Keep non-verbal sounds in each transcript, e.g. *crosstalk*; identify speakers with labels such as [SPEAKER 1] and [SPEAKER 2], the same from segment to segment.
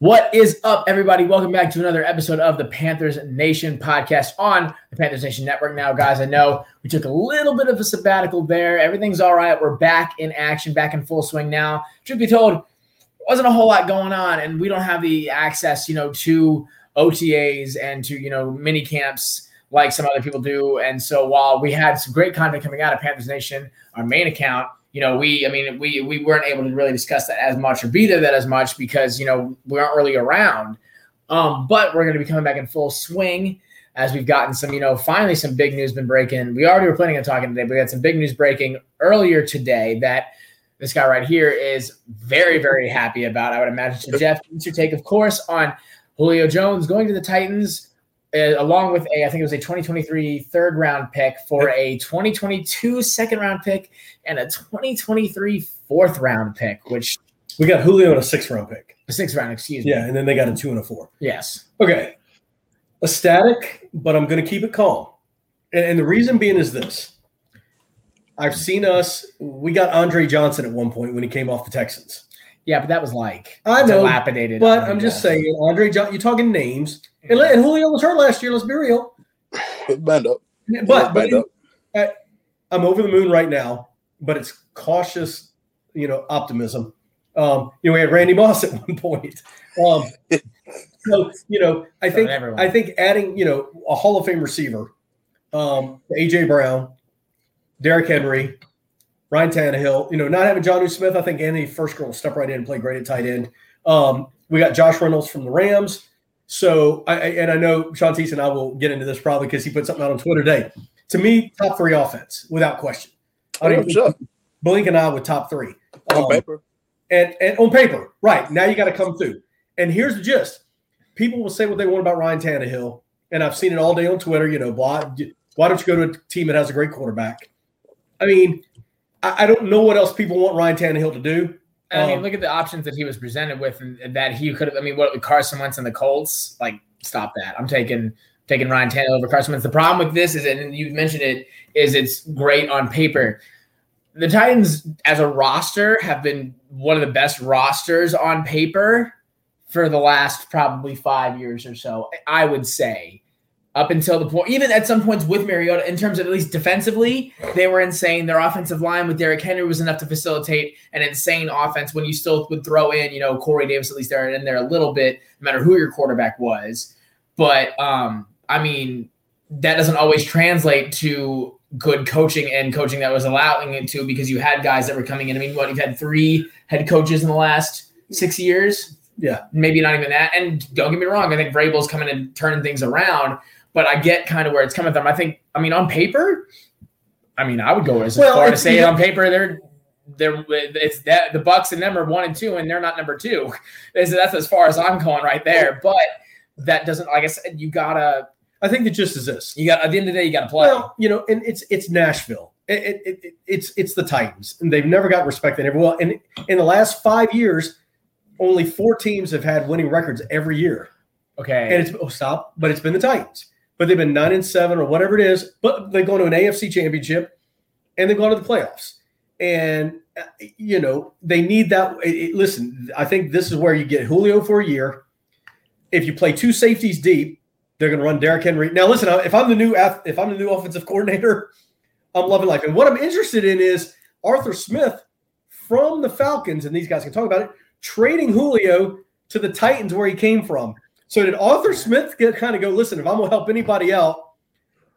[SPEAKER 1] What is up, everybody? Welcome back to another episode of the Panthers Nation podcast on the Panthers Nation Network. Now, guys, I know we took a little bit of a sabbatical there. Everything's all right. We're back in action, back in full swing now. Truth be told, wasn't a whole lot going on, and we don't have the access, you know, to OTAs and to you know mini camps like some other people do. And so, while we had some great content coming out of Panthers Nation, our main account you know, we, I mean, we we weren't able to really discuss that as much or be there that as much because you know we aren't really around. Um, but we're going to be coming back in full swing as we've gotten some, you know, finally some big news been breaking. We already were planning on talking today, but we had some big news breaking earlier today that this guy right here is very, very happy about. I would imagine. So Jeff, what's your take, of course, on Julio Jones going to the Titans? Along with a, I think it was a 2023 third round pick for a 2022 second round pick and a 2023 fourth round pick, which
[SPEAKER 2] we got Julio and a sixth round pick.
[SPEAKER 1] A sixth round, excuse me.
[SPEAKER 2] Yeah, and then they got a two and a four.
[SPEAKER 1] Yes.
[SPEAKER 2] Okay. Ecstatic, but I'm going to keep it calm. And, and the reason being is this I've seen us, we got Andre Johnson at one point when he came off the Texans.
[SPEAKER 1] Yeah, but that was like
[SPEAKER 2] I know,
[SPEAKER 1] dilapidated.
[SPEAKER 2] But I'm just saying, Andre, John, you're talking names, and, and Julio was hurt last year. Let's be real.
[SPEAKER 3] Band up.
[SPEAKER 2] But, but up. I, I'm over the moon right now, but it's cautious, you know, optimism. Um, you know, we had Randy Moss *laughs* at one point. Um, *laughs* so you know, I think I think adding, you know, a Hall of Fame receiver, um, AJ Brown, Derrick Henry, Ryan Tannehill. You know, not having Jonnu Smith, I think Anthony Firkser will step right in and play great at tight end. Um, we got Josh Reynolds from the Rams. So, I, and I know Sean Tees and I will get into this probably because he put something out on Twitter today. To me, top three offense without question. I don't even sure. Blink and I with top three
[SPEAKER 3] on um, paper,
[SPEAKER 2] and and on paper, right now you got to come through. And here's the gist: people will say what they want about Ryan Tannehill, and I've seen it all day on Twitter. You know, why why don't you go to a team that has a great quarterback? I mean, I, I don't know what else people want Ryan Tannehill to do.
[SPEAKER 1] I mean, um, look at the options that he was presented with, and that he could have. I mean, what Carson Wentz and the Colts? Like, stop that. I'm taking taking Ryan Tannehill over Carson Wentz. The problem with this is, and you mentioned it, is it's great on paper. The Titans, as a roster, have been one of the best rosters on paper for the last probably five years or so. I would say up until the point, even at some points with Mariota, in terms of at least defensively, they were insane. Their offensive line with Derrick Henry was enough to facilitate an insane offense when you still would throw in, you know, Corey Davis, at least there in there a little bit, no matter who your quarterback was. But, um, I mean, that doesn't always translate to good coaching and coaching that was allowing it to because you had guys that were coming in. I mean, what, you've had three head coaches in the last six years?
[SPEAKER 2] Yeah.
[SPEAKER 1] Maybe not even that. And don't get me wrong, I think Vrabel's coming and turning things around but I get kind of where it's coming from. I think, I mean, on paper, I mean, I would go as well, far to say on paper they're they're it's that the Bucks and them are one and two, and they're not number two. *laughs* That's, that's as far as I'm going right there. But that doesn't, like I said, you gotta.
[SPEAKER 2] I think the gist is this:
[SPEAKER 1] you got at the end of the day, you got to play. Well,
[SPEAKER 2] you know, and it's it's Nashville. It, it, it, it's it's the Titans, and they've never got respect respected everywhere. And in the last five years, only four teams have had winning records every year.
[SPEAKER 1] Okay,
[SPEAKER 2] and it's oh stop, but it's been the Titans but they've been nine and seven or whatever it is. But they go to an AFC championship and they go to the playoffs. And uh, you know they need that. It, listen, I think this is where you get Julio for a year. If you play two safeties deep, they're going to run Derrick Henry. Now, listen, if I'm the new if I'm the new offensive *laughs* coordinator, I'm loving life. And what I'm interested in is Arthur Smith from the Falcons, and these guys can talk about it, trading Julio to the Titans where he came from. So did Arthur Smith get kind of go? Listen, if I'm gonna help anybody out,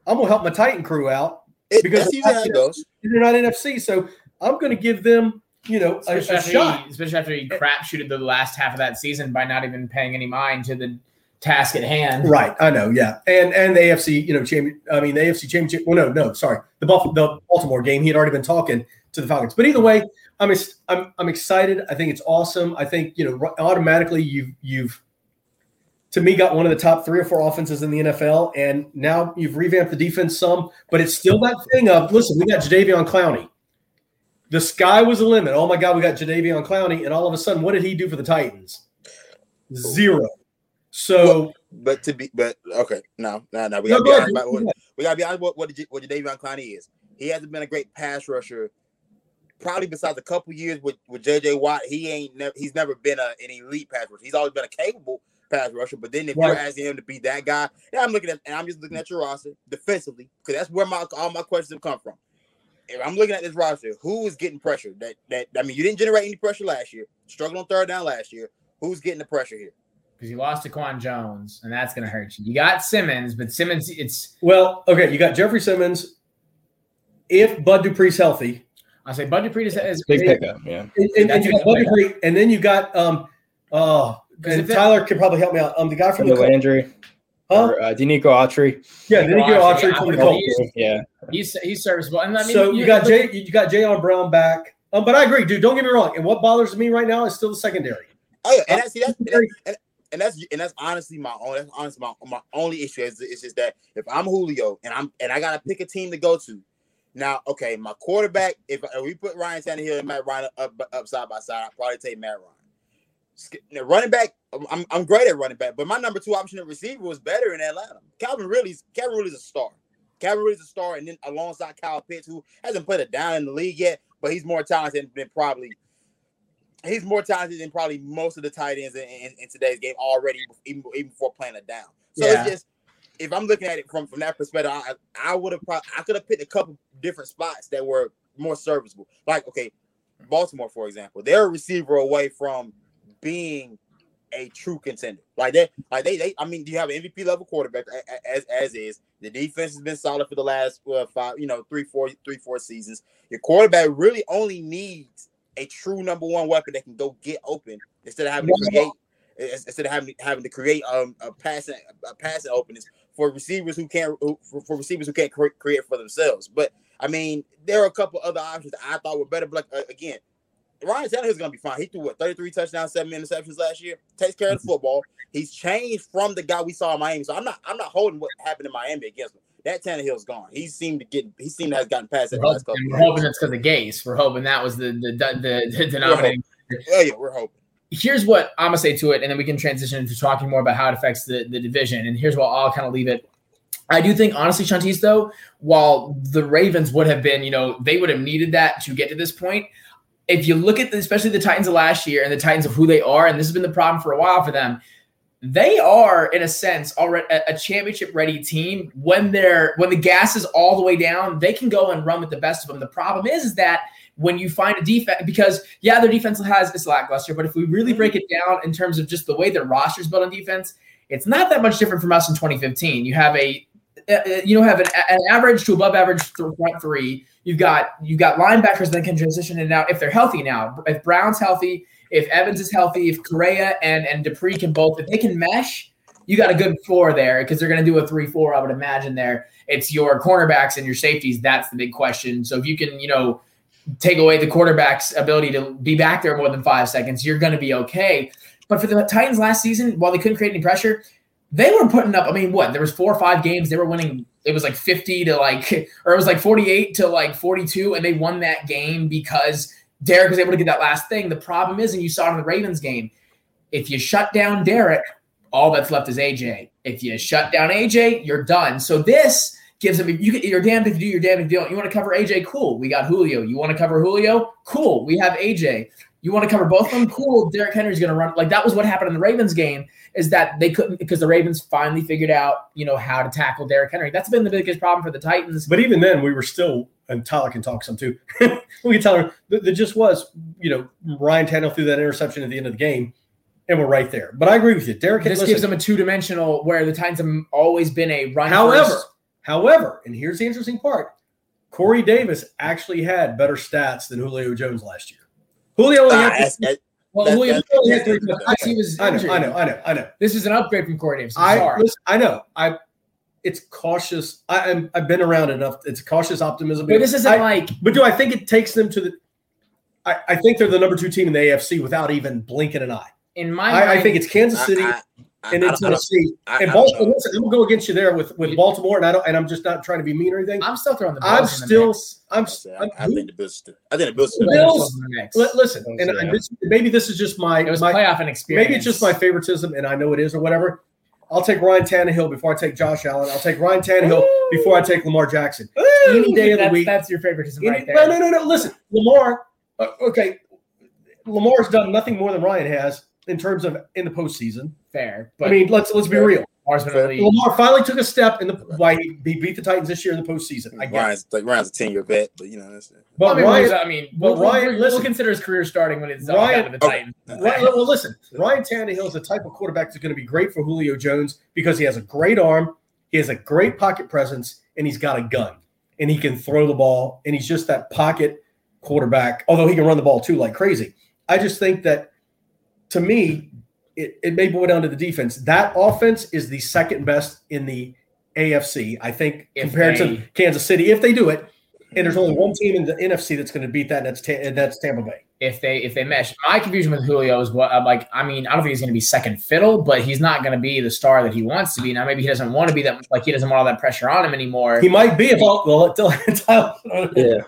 [SPEAKER 2] I'm gonna help my Titan crew out
[SPEAKER 3] because it, that's goes.
[SPEAKER 2] They're not NFC, so I'm gonna give them, you know, a,
[SPEAKER 1] especially,
[SPEAKER 2] a shot.
[SPEAKER 1] Especially after he crap shooted the last half of that season by not even paying any mind to the task at hand.
[SPEAKER 2] Right, I know, yeah, and and the AFC, you know, champion. I mean, the AFC championship. Well, no, no, sorry, the Buffalo, the Baltimore game. He had already been talking to the Falcons, but either way, I'm I'm I'm excited. I think it's awesome. I think you know automatically you've you've to me got one of the top three or four offenses in the NFL. And now you've revamped the defense some, but it's still that thing of listen, we got Jadeveon Clowney. The sky was the limit. Oh my God, we got Jadeveon Clowney. And all of a sudden, what did he do for the Titans? Zero. So
[SPEAKER 3] well, but to be but okay, no, no, no. We gotta no, be honest about what we gotta be honest what what, what Jadeveon Clowney is. He hasn't been a great pass rusher probably besides a couple years with, with JJ Watt, he ain't never he's never been a, an elite pass rusher. He's always been a capable pass rusher. But then if
[SPEAKER 2] Right.
[SPEAKER 3] you're asking him to be that guy, yeah, I'm looking at and I'm just looking at your roster defensively because that's where my all my questions have come from. If I'm looking at this roster, who is getting pressure? That that I mean, you didn't generate any pressure last year. Struggled on third down last year. Who's getting the pressure here?
[SPEAKER 1] because you lost DaQuan Jones, and that's going to hurt you. You got Simmons, but Simmons, it's
[SPEAKER 2] Well, okay, you got Jeffrey Simmons. If Bud Dupree's healthy,
[SPEAKER 1] I say Bud Dupree is, is
[SPEAKER 4] Big pickup, yeah.
[SPEAKER 2] and, and, and you got Bud Dupree, and then you got um oh,
[SPEAKER 1] 'Cause if
[SPEAKER 2] Tyler could probably help me out. Um, the guy from
[SPEAKER 4] From
[SPEAKER 2] the
[SPEAKER 4] the Landry,
[SPEAKER 2] huh?
[SPEAKER 4] or uh, Denico Autry.
[SPEAKER 2] Yeah, then you
[SPEAKER 1] Autry,
[SPEAKER 2] Autry from the Colts.
[SPEAKER 1] He's-
[SPEAKER 4] Yeah,
[SPEAKER 1] he's he's serviceable. And I mean,
[SPEAKER 2] so you got Jay, you got Jayon Brown back. Um, but I agree, dude. Don't get me wrong. And what bothers me right now is still the secondary.
[SPEAKER 3] Oh yeah, and that's see, that's,
[SPEAKER 2] Secondary-
[SPEAKER 3] and, and that's and that's honestly my own. That's honestly my my only issue is it's just that if I'm Julio and I'm and I gotta pick a team to go to. Now, okay, my quarterback. If, if we put Ryan Tannehill and Matt Ryan up, up side by side, I'd probably take Matt Ryan. Now, running back, I'm, I'm great at running back, but my number two option at receiver was better in Atlanta. Calvin Ridley's Calvin Ridley's a star. Calvin Ridley's a star, and then alongside Kyle Pitts, who hasn't played it down in the league yet, but he's more talented than probably he's more talented than probably most of the tight ends in, in, in today's game already, even, even before playing it down. So
[SPEAKER 1] Yeah.
[SPEAKER 3] it's just if I'm looking at it from from that perspective, I I would have probably I could have picked a couple different spots that were more serviceable. Like okay, Baltimore for example, they're a receiver away from being a true contender. Like they, like they, they. I mean, do you have an MVP level quarterback as as is. The defense has been solid for the last uh, five, you know, three, four, three, four seasons. Your quarterback really only needs a true number one weapon that can go get open instead of having to create instead of having having to create um a passing a passing openings for receivers who can't for, for receivers who can't cre- create for themselves. But I mean, there are a couple other options that I thought were better. But like, uh, again, Ryan Tannehill's gonna be fine. He threw what 33 touchdowns, seven interceptions last year. Takes care of the mm-hmm. football. He's changed from the guy we saw in Miami. So I'm not I'm not holding what happened in Miami against him. That Tannehill's gone. He seemed to get he seemed to have gotten past that
[SPEAKER 1] We're
[SPEAKER 3] last couple.
[SPEAKER 1] hoping,
[SPEAKER 3] of
[SPEAKER 1] we're hoping it's because of Gase. We're hoping that was the the the, the denominating.
[SPEAKER 3] Oh yeah, we're hoping.
[SPEAKER 1] Here's what I'm gonna say to it, and then we can transition into talking more about how it affects the, the division. And here's what I'll kind of leave it. I do think, honestly, Chantis, though, while the Ravens would have been, you know, they would have needed that to get to this point. If you look at the, especially the Titans of last year and the Titans of who they are, and this has been the problem for a while for them, they are in a sense already a, championship ready team. When they're when the gas is all the way down they can go and run with the best of them. The problem is is that when you find a defense because yeah their defense has is lackluster but if we really mm-hmm. break it down in terms of just the way their roster's built on defense it's not that much different from us in 2015 you have a you know have an, an average to above average front three you've got you've got linebackers that can transition in now if they're healthy now if brown's healthy if Evans is healthy, if Correa and and Dupree can both, if they can mesh, you got a good floor there because they're going to do a three-four. I would imagine there. It's your cornerbacks and your safeties. That's the big question. So if you can, you know, take away the quarterback's ability to be back there more than five seconds, you're going to be okay. But for the Titans last season, while they couldn't create any pressure, they were putting up. I mean, what? There was four or five games they were winning. It was like fifty to like, *laughs* or it was like forty-eight to like forty-two, and they won that game because Derrick was able to get that last thing. The problem is, and you saw it in the Ravens game, if you shut down Derrick, all that's left is AJ. If you shut down AJ, you're done. So this gives them you you're damned if you do, you're damned if you don't. You want to cover AJ? Cool. We got Julio. You want to cover Julio? Cool. We have AJ. You want to cover both of them? Cool. Derrick Henry's going to run. Like that was what happened in the Ravens game is that they couldn't because the Ravens finally figured out, you know, how to tackle Derrick Henry. That's been the biggest problem for the Titans.
[SPEAKER 2] But even then, we were still, and Tyler can talk some too. *laughs* we can tell her that there just was, you know, Ryan Tannehill threw that interception at the end of the game, and we're right there. But I agree with you, Derek.
[SPEAKER 1] This
[SPEAKER 2] listen,
[SPEAKER 1] gives them a two-dimensional where the Titans have always been a run.
[SPEAKER 2] However,
[SPEAKER 1] first.
[SPEAKER 2] however, and here's the interesting part: Corey Davis actually had better stats than Julio Jones last year. Julio only
[SPEAKER 3] Ah,
[SPEAKER 2] had
[SPEAKER 3] that's- that-
[SPEAKER 1] well,
[SPEAKER 3] that-
[SPEAKER 1] Julio
[SPEAKER 3] that-
[SPEAKER 1] only had three
[SPEAKER 3] that-
[SPEAKER 1] touchdowns. He was
[SPEAKER 2] I know. I know, I know, I know.
[SPEAKER 1] This is an upgrade from Corey Davis. I'm
[SPEAKER 2] I listen, I know. I it's cautious. I, I'm I've been around enough. It's cautious optimism.
[SPEAKER 1] but this isn't
[SPEAKER 2] I-
[SPEAKER 1] like
[SPEAKER 2] But do I think it takes them to the? I, I think they're the number two team in the AFC without even blinking an eye.
[SPEAKER 1] in my.
[SPEAKER 2] I, I think it's Kansas City
[SPEAKER 3] I- I-
[SPEAKER 2] and
[SPEAKER 3] I
[SPEAKER 2] it's
[SPEAKER 3] don't- I
[SPEAKER 2] Tennessee
[SPEAKER 3] I,
[SPEAKER 2] and Baltimore, listen, I'm gonna go against you there with with Baltimore, and I don't. And I'm just not trying to be mean or anything.
[SPEAKER 1] I'm still throwing the.
[SPEAKER 2] I'm
[SPEAKER 1] Bills in the
[SPEAKER 2] still.
[SPEAKER 1] mix.
[SPEAKER 2] I'm.
[SPEAKER 3] I say,
[SPEAKER 2] I'm
[SPEAKER 3] I, I think the Bills. I think the Bills.
[SPEAKER 2] The
[SPEAKER 1] The
[SPEAKER 2] Bills-
[SPEAKER 1] Bills the mix.
[SPEAKER 2] listen, and
[SPEAKER 4] Yeah.
[SPEAKER 2] I, this, maybe this is just my.
[SPEAKER 1] It was
[SPEAKER 2] my
[SPEAKER 1] playoff and experience.
[SPEAKER 2] maybe it's just my favoritism, and I know it is or whatever. I'll take Ryan Tannehill before I take Josh Allen. I'll take Ryan Tannehill before I take Lamar Jackson. Any day of the week.
[SPEAKER 1] That's your favoritism
[SPEAKER 2] Any-
[SPEAKER 1] right there.
[SPEAKER 2] no, no, no, no. Listen, Lamar. Uh, okay, Lamar's done nothing more than Ryan has in terms of in the postseason.
[SPEAKER 1] Fair, But
[SPEAKER 2] I mean, let's let's be real.
[SPEAKER 1] Lamar's been elite.
[SPEAKER 2] Lamar finally took a step in the why he, he beat the Titans this year in the postseason. I guess.
[SPEAKER 3] Ryan's like Ryan's a ten year vet, but you know that's
[SPEAKER 2] But
[SPEAKER 1] I mean,
[SPEAKER 2] Ryan,
[SPEAKER 1] I mean,
[SPEAKER 2] but
[SPEAKER 1] we'll,
[SPEAKER 2] Ryan-
[SPEAKER 1] we'll,
[SPEAKER 2] listen.
[SPEAKER 1] we'll consider his career starting when it's all
[SPEAKER 2] Ryan-
[SPEAKER 1] down to the
[SPEAKER 3] Okay.
[SPEAKER 1] Titans.
[SPEAKER 2] Right, well, listen, Ryan Tannehill is the type of quarterback that's going to be great for Julio Jones because he has a great arm, he has a great pocket presence, and he's got a gun, and he can throw the ball, and he's just that pocket quarterback. Although he can run the ball too like crazy. I just think that, to me, it, it may boil down to the defense. That offense is the second best in the AFC, I think,
[SPEAKER 1] If
[SPEAKER 2] compared
[SPEAKER 1] they-
[SPEAKER 2] to Kansas City if they do it. And there's only one team in the NFC that's going to beat that, and that's Ta- and that's Tampa Bay.
[SPEAKER 1] if they if they mesh. My confusion with Julio is what I'm like. I mean, I don't think he's going to be second fiddle, but he's not going to be the star that he wants to be. Now, maybe he doesn't want to be that. Like he doesn't want all that pressure on him anymore.
[SPEAKER 2] He might be if all well, *laughs* until, until
[SPEAKER 4] Yeah.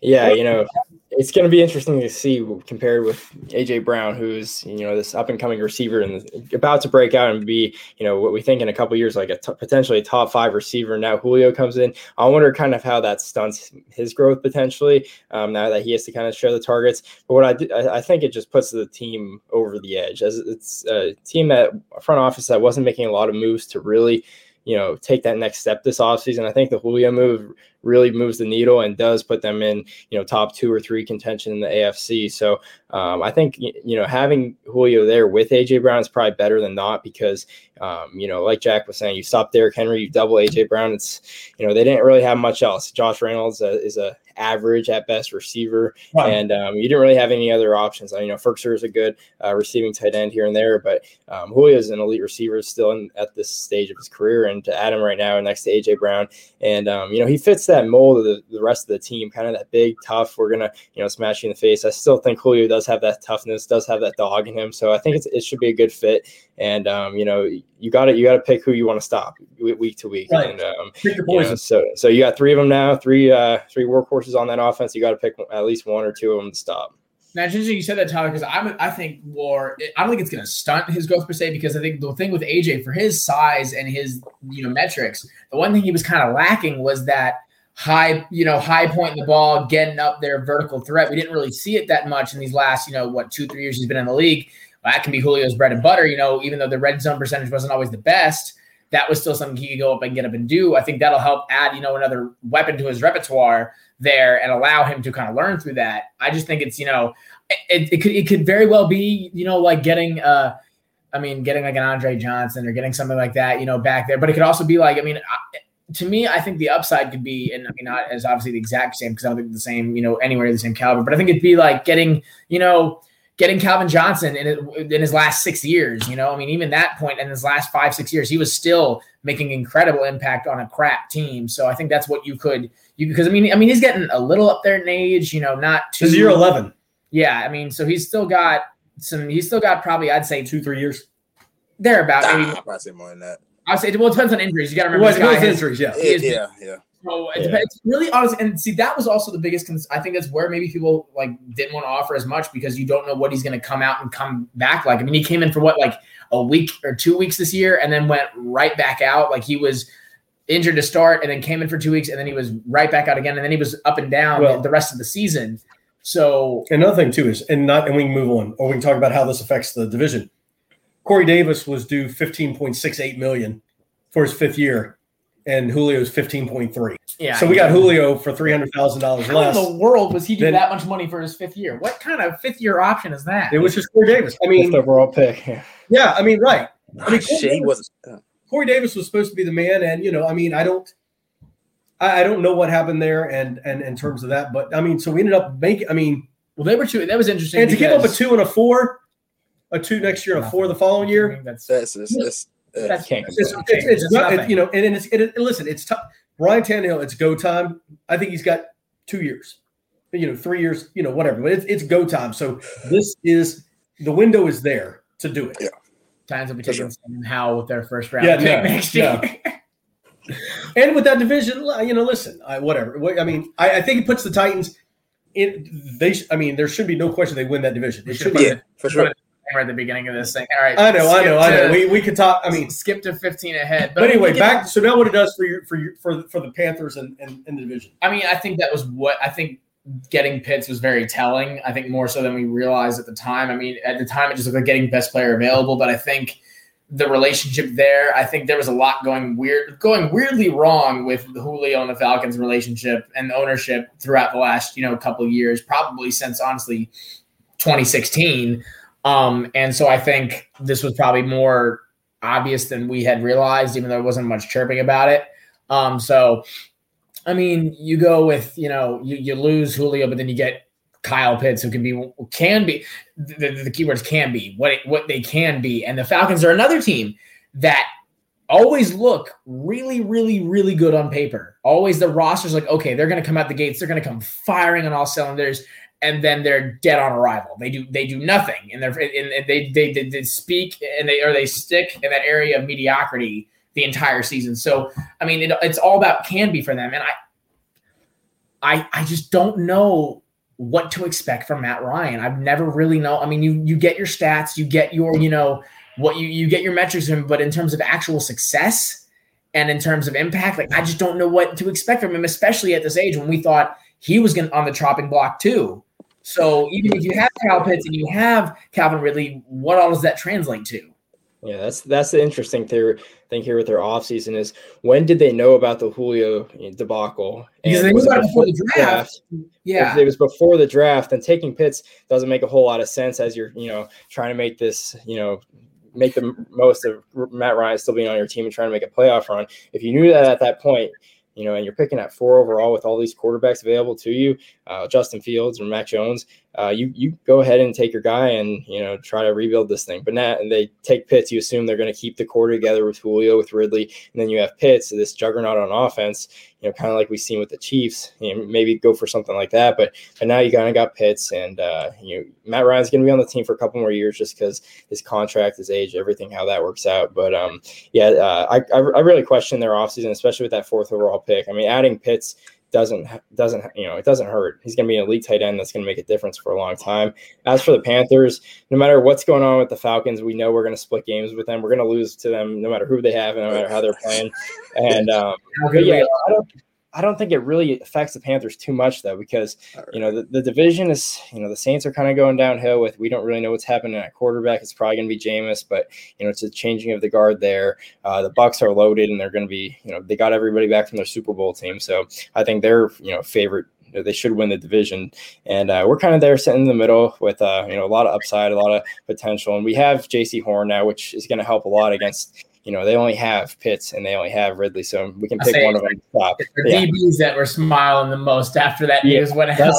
[SPEAKER 4] Yeah, you know, it's going to be interesting to see compared with AJ Brown, who's you know this up and coming receiver and about to break out and be you know what we think in a couple years like a t- potentially top five receiver. Now Julio comes in. I wonder kind of how that stunts his growth potentially. Um, now that he has to kind of share the targets, but what I, do, I I think it just puts the team over the edge as it's a team that front office that wasn't making a lot of moves to really you know take that next step this offseason. I think the Julio move really moves the needle and does put them in you know top two or three contention in the AFC. So um, I think you know having Julio there with AJ Brown is probably better than not because um, you know like Jack was saying, you stop Derrick Henry, you double AJ Brown. It's you know they didn't really have much else. Josh Reynolds uh, is a average at best receiver,
[SPEAKER 2] Right.
[SPEAKER 4] and um, you didn't really have any other options. I, you know, Firkser is a good uh, receiving tight end here and there, but um, Julio is an elite receiver still in, at this stage of his career, and to add him right now next to AJ Brown, and um, you know he fits that mold of the, the rest of the team, kind of that big, tough. We're gonna you know smash you in the face. I still think Julio does have that toughness, does have that dog in him, so I think it's, it should be a good fit. And um, you know you got to you got to pick who you want to stop week to week,
[SPEAKER 2] Right.
[SPEAKER 4] and um,
[SPEAKER 2] Pick your
[SPEAKER 4] you know, so so you got three of them now, three uh three workhorses on that offense. You got to pick at least one or two of them to stop.
[SPEAKER 1] Now, it's interesting you said that, Tyler, because I'm I think War. I don't think it's going to stunt his growth per se, because I think the thing with AJ for his size and his you know metrics, the one thing he was kind of lacking was that high you know high point in the ball, getting up there, vertical threat. We didn't really see it that much in these last you know what two three years he's been in the league. That can be Julio's bread and butter. You know, even though the red zone percentage wasn't always the best. That was still something he could go up and get up and do. I think that'll help add, you know, another weapon to his repertoire there and allow him to kind of learn through that. I just think it's, you know, it, it could it could very well be you know like getting uh I mean getting like an Andre Johnson or getting something like that you know back there but it could also be like I mean I, to me I think the upside could be and I mean not as obviously the exact same because I don't think the same you know anywhere the same caliber but I think it'd be like getting you know getting Calvin Johnson in it, in his last six years you know I mean even that point in his last five six years he was still making incredible impact on a crap team so I think that's what you could you because I mean I mean he's getting a little up there in age you know not too
[SPEAKER 2] This is year 11,
[SPEAKER 1] yeah, I mean, so he's still got some. He's still got probably, I'd say,
[SPEAKER 2] two, three years.
[SPEAKER 1] there about.
[SPEAKER 3] Nah,
[SPEAKER 1] Maybe ah,
[SPEAKER 3] I'll probably say more than that.
[SPEAKER 1] I'd say. Well, it depends on injuries. You got to remember.
[SPEAKER 2] Well,
[SPEAKER 1] this
[SPEAKER 2] it
[SPEAKER 1] guy
[SPEAKER 2] was injuries, yeah.
[SPEAKER 1] He is-
[SPEAKER 3] Yeah, yeah.
[SPEAKER 1] So it
[SPEAKER 4] Yeah.
[SPEAKER 1] depends- it's really honest. And see, that was also the biggest. Cons- I think that's where maybe people like didn't want to offer as much because you don't know what he's going to come out and come back like. I mean, he came in for what like a week or two weeks this year, and then went right back out. Like he was injured to start, and then came in for two weeks, and then he was right back out again, and then he was up and down
[SPEAKER 2] Well-
[SPEAKER 1] the rest of the season. So
[SPEAKER 2] Another thing too is, and not, and we can move on, or we can talk about how this affects the division. Corey Davis was due fifteen point six eight million for his fifth year, and Julio's fifteen point three.
[SPEAKER 1] yeah,
[SPEAKER 2] So we got Julio for three hundred thousand dollars less.
[SPEAKER 1] How in the world was he due
[SPEAKER 2] Then-
[SPEAKER 1] that much money for his fifth year? What kind of fifth year option is that?
[SPEAKER 2] It was just Corey Davis. I mean,
[SPEAKER 4] Fifth overall pick. Yeah.
[SPEAKER 2] yeah, I mean, right. I mean,
[SPEAKER 3] Shit, he wasn't. uh,
[SPEAKER 2] Corey Davis was supposed to be the man, and you know, I mean, I don't, I, I don't know what happened there, and and in terms of that, but I mean, so we ended up making. I mean,
[SPEAKER 1] well, they were two. That was interesting.
[SPEAKER 2] and to give up a two and a four, a two next year and a four the following year,
[SPEAKER 1] That's
[SPEAKER 3] That's, that's, that's,
[SPEAKER 1] that's
[SPEAKER 4] Can't
[SPEAKER 2] it's,
[SPEAKER 1] not
[SPEAKER 2] it's,
[SPEAKER 1] change.
[SPEAKER 2] it's,
[SPEAKER 1] It's
[SPEAKER 2] not- you know, and, and it's it, it- listen, it's tough. Ryan Tannehill, it's go time. I think he's got two years, you know, three years, you know, whatever, but it's it's go time. So this is the window is there to do it.
[SPEAKER 3] Yeah.
[SPEAKER 1] Times will be
[SPEAKER 3] For
[SPEAKER 1] taking Sam Howell with their first round
[SPEAKER 2] Yeah,
[SPEAKER 1] pick
[SPEAKER 2] no,
[SPEAKER 1] next year. *laughs*
[SPEAKER 2] And with that division, you know, listen, I, whatever. I mean, I, I think it puts the Titans in. They, I mean, there should be no question they win that division. It should be.
[SPEAKER 3] yeah, for sure.
[SPEAKER 1] We're at the beginning of this thing. All right.
[SPEAKER 2] I know, I know, I know. We, we could talk. I mean,
[SPEAKER 1] skip to 15 ahead.
[SPEAKER 2] but anyway,
[SPEAKER 1] we can-
[SPEAKER 2] back. So now, what it does for your for your for the, for the Panthers and, and, and the division.
[SPEAKER 1] I mean, I think that was what I think getting Pitts was very telling. I think more so than we realized at the time. I mean, at the time it just looked like getting best player available, but I think the relationship there, I think there was a lot going weird, going weirdly wrong with the Julio and the Falcons relationship and ownership throughout the last, you know, couple of years, probably since honestly 2016. Um, and so I think this was probably more obvious than we had realized, even though there wasn't much chirping about it. Um, so I mean, you go with, you know, you, you lose Julio, but then you get Kyle Pitts, who can be can be the, the keywords can be what it, what they can be, and the Falcons are another team that always look really, really, really good on paper. Always the roster's like, okay, they're going to come out the gates, they're going to come firing on all cylinders, and then they're dead on arrival. They do they do nothing, and they're and they, they they, speak and they or they stick in that area of mediocrity the entire season. So I mean, it, it's all about can be for them, and I. I, I just don't know what to expect from Matt Ryan. I've never really know. I mean, you you get your stats, you get your you know what you you get your metrics from, but in terms of actual success and in terms of impact, like I just don't know what to expect from him, especially at this age when we thought he was going on the chopping block too. So even if you have Kyle Pitts and you have Calvin Ridley, what all does that translate to?
[SPEAKER 4] Yeah, that's that's the interesting thing here with their offseason is when did they know about the Julio debacle?
[SPEAKER 1] Because they knew about it before the draft. draft. Yeah,
[SPEAKER 4] if it was before the draft, then taking Pitts doesn't make a whole lot of sense as you're you know trying to make this you know make the most of Matt Ryan still being on your team and trying to make a playoff run. If you knew that at that point, you know, and you're picking at four overall with all these quarterbacks available to you, uh, Justin Fields or Mac Jones, uh, you you go ahead and take your guy and you know try to rebuild this thing. But now they take Pitts, you assume they're going to keep the core together with Julio, with Ridley, and then you have Pitts, this juggernaut on offense. You know, kind of like we've seen with the Chiefs. You know, maybe go for something like that. But but now you kind of got Pitts, and uh, you know Matt Ryan's going to be on the team for a couple more years just because his contract, his age, everything, how that works out. But um, yeah, uh, I, I I really question their offseason, especially with that fourth overall pick. I mean, adding Pitts doesn't doesn't you know it doesn't hurt. He's going to be an elite tight end that's going to make a difference for a long time. As for the Panthers, no matter what's going on with the Falcons, we know we're going to split games with them. We're going to lose to them no matter who they have and no matter how they're playing. And um, yeah, I don't I don't think it really affects the Panthers too much though, because you know the, the division is you know the Saints are kind of going downhill with we don't really know what's happening at quarterback. It's probably going to be Jameis, but you know it's a changing of the guard there. Uh, the Bucks are loaded and they're going to be you know they got everybody back from their Super Bowl team, so I think they're you know favorite they should win the division. And uh, we're kind of there sitting in the middle with uh, you know a lot of upside, a lot of potential, and we have Jaycee Horn now, which is going to help a lot against you know, they only have Pitts and they only have Ridley, so we can pick one of them. Top.
[SPEAKER 1] The yeah. DBs that were smiling the most after that news yeah, went out.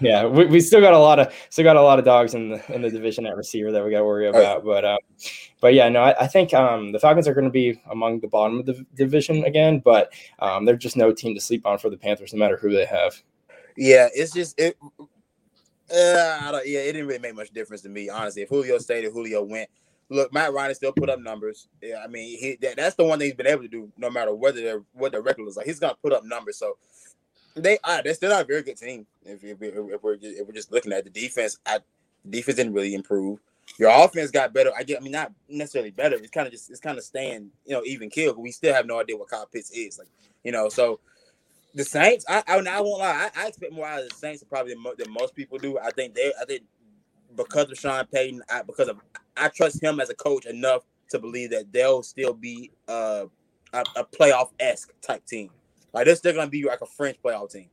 [SPEAKER 4] yeah, we, we still got a lot of still got a lot of dogs in the in the division at receiver that we got to worry about. But um, but yeah, no, I, I think um, the Falcons are going to be among the bottom of the division again, but um, they're just no team to sleep on for the Panthers, no matter who they have.
[SPEAKER 3] Yeah, it's just it. Uh, I don't, yeah, it didn't really make much difference to me, honestly. If Julio stayed, if Julio went, look, Matt Ryan still put up numbers. Yeah, I mean, he that, that's the one thing he's been able to do, no matter whether they're what their record looks like. He's gonna put up numbers. So they are they're still not a very good team. If, if, if we're just, if we're just looking at the defense, I, defense didn't really improve. Your offense got better. I get. I mean, not necessarily better. It's kind of just it's kind of staying, you know, even kill. But we still have no idea what Kyle Pitts is. Like, you know, so the Saints. I I, I won't lie. I, I, expect more out of the Saints probably than, than most people do. I think they. I think because of Sean Payton, I, because of I trust him as a coach enough to believe that they'll still be uh, a, a playoff esque type team. Like this, they're gonna be like a French playoff team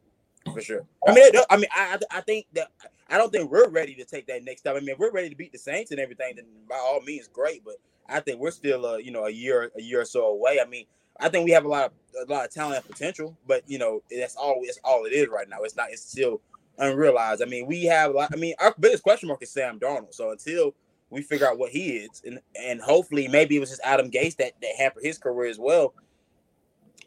[SPEAKER 3] for sure. I mean, I mean, I I think that I don't think we're ready to take that next step. I mean, we're ready to beat the Saints and everything, then by all means, great. But I think we're still, uh, you know, a year a year or so away. I mean, I think we have a lot of a lot of talent and potential, but you know, that's all that's all it is right now. It's not. It's still unrealized. I mean, we have. I mean, our biggest question mark is Sam Darnold. So until we figure out what he is, and and hopefully maybe it was just Adam Gase that that hampered his career as well.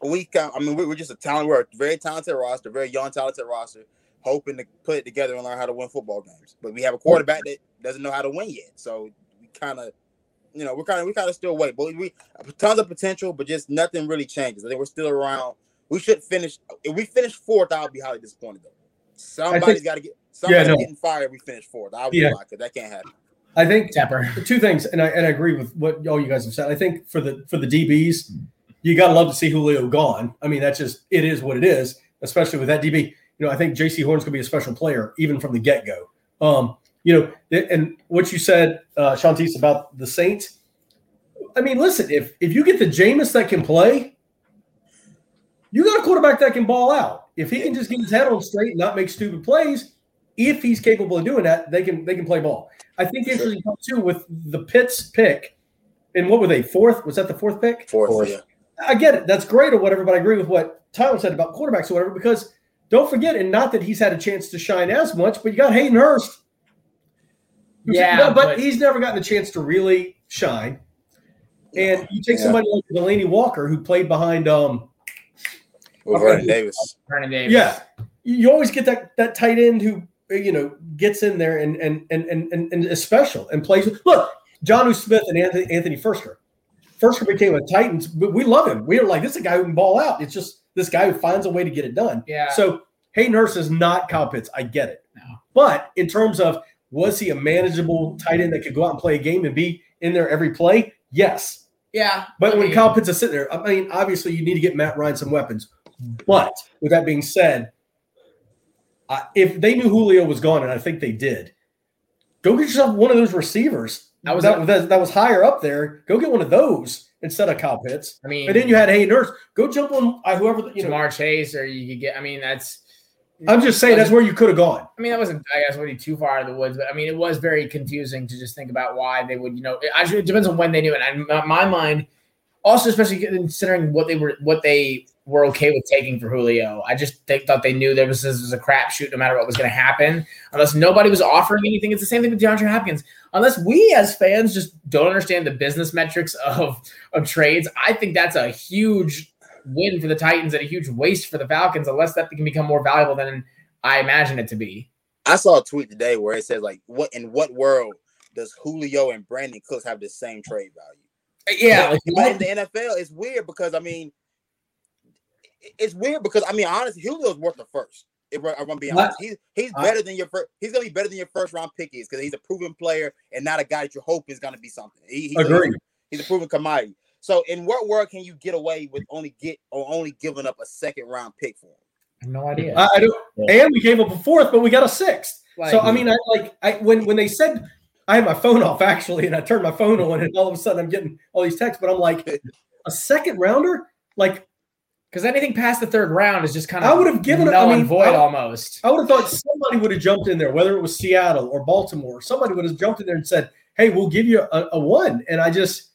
[SPEAKER 3] We, I mean, we're just a talent. We're a very talented roster, very young, talented roster, hoping to put it together and learn how to win football games. But we have a quarterback that doesn't know how to win yet, so we kind of. You know, we're kind of we kind of still wait, but we tons of potential, but just nothing really changes. I think we're still around. We should finish. If we finish fourth, I'll be highly disappointed though. Somebody's got to get somebody's yeah, no. getting fired. We finish fourth. I will yeah. because that can't happen.
[SPEAKER 2] I think Tepper. two things, and I and I agree with what all you guys have said. I think for the for the DBs, you gotta love to see Julio gone. I mean, that's just it is what it is, especially with that DB. you know, I think Jaycee Horn's to be a special player even from the get go. Um, you know, and what you said, uh, Shantice, about the Saints. I mean, listen, if if you get the Jameis that can play, you got a quarterback that can ball out. If he can just get his head on straight and not make stupid plays, if he's capable of doing that, they can they can play ball. I think interesting part too with the Pitts pick, and what were they fourth? Was that the fourth pick?
[SPEAKER 3] Fourth,
[SPEAKER 4] Fourth.
[SPEAKER 3] yeah.
[SPEAKER 2] I get it. That's great or whatever, but I agree with what Tyler said about quarterbacks or whatever, because don't forget, and not that he's had a chance to shine as much, but you got Hayden Hurst.
[SPEAKER 1] Yeah,
[SPEAKER 2] no, but,
[SPEAKER 1] but-
[SPEAKER 2] he's never gotten a chance to really shine. And you take
[SPEAKER 3] Yeah.
[SPEAKER 2] somebody like Delanie Walker, who played behind um
[SPEAKER 3] With Vernon Davis.
[SPEAKER 1] Vernon Davis.
[SPEAKER 2] Yeah, you always get that that tight end who Uh, you know gets in there and and and and and, and is special and plays. Look, Jonnu Smith and Anthony Anthony Firkser. Firkser became a Titans, but we love him. We are like this is a guy who can ball out. It's just this guy who finds a way to get it done.
[SPEAKER 1] Yeah.
[SPEAKER 2] So Hayden Hurst is not Kyle Pitts. I get it.
[SPEAKER 1] No.
[SPEAKER 2] But in terms of was he a manageable tight end that could go out and play a game and be in there every play? Yes.
[SPEAKER 1] Yeah.
[SPEAKER 2] But
[SPEAKER 1] I
[SPEAKER 2] when
[SPEAKER 1] mean,
[SPEAKER 2] Kyle Pitts is sitting there, I mean, obviously you need to get Matt Ryan some weapons. But with that being said, uh, if they knew Julio was gone, and I think they did, go get yourself one of those receivers.
[SPEAKER 1] That was-
[SPEAKER 2] that, that, that was higher up there. Go get one of those instead of Kyle Pitts.
[SPEAKER 1] I mean,
[SPEAKER 2] And then you had Hey Nurse. Go jump on uh, whoever you know.
[SPEAKER 1] Ja'Marr Chase, or you could get. I mean, that's.
[SPEAKER 2] I'm just saying that's where you could have gone.
[SPEAKER 1] I mean, that wasn't, I guess, really too far out of the woods, but I mean, it was very confusing to just think about why they would, you know, it, actually, it depends on when they knew it. And in my mind, also, especially considering what they were, what they were okay with taking for Julio, I just thought they knew there was this was a crapshoot no matter what was going to happen, unless nobody was offering anything. It's the same thing with DeAndre Hopkins. Unless we as fans just don't understand the business metrics of of trades, I think that's a huge win for the Titans and a huge waste for the Falcons, unless that can become more valuable than I imagine it to be.
[SPEAKER 3] I saw a tweet today where it says like, "What in what world does Julio and Brandin Cooks have the same trade value?"
[SPEAKER 1] Yeah,
[SPEAKER 3] but in the NFL, it's weird because I mean, it's weird because I mean, honestly, Julio's worth the first. If I'm gonna be
[SPEAKER 2] What?
[SPEAKER 3] honest, he's he's
[SPEAKER 2] I-
[SPEAKER 3] better than your first. He's gonna be better than your first round pick is because he's a proven player and not a guy that you hope is gonna be something. He, he's,
[SPEAKER 2] Agreed.
[SPEAKER 3] he's a proven commodity. So, in what world can you get away with only get or only giving up a second round pick for him?
[SPEAKER 1] No idea.
[SPEAKER 2] I, I don't.
[SPEAKER 4] Yeah.
[SPEAKER 2] And we gave up a fourth, but we got a sixth.
[SPEAKER 1] Like-
[SPEAKER 2] so I mean, I like I when when they said I had my phone off actually, and I turned my phone on, and all of a sudden I'm getting all these texts. But I'm like, a second rounder? Like
[SPEAKER 1] Because anything past the third round is just kind of
[SPEAKER 2] I would have given
[SPEAKER 1] null
[SPEAKER 2] I
[SPEAKER 1] and
[SPEAKER 2] mean,
[SPEAKER 1] void
[SPEAKER 2] I-
[SPEAKER 1] almost.
[SPEAKER 2] I would have thought somebody would have jumped in there, whether it was Seattle or Baltimore. Somebody would have jumped in there and said, "Hey, we'll give you a, a one." And I just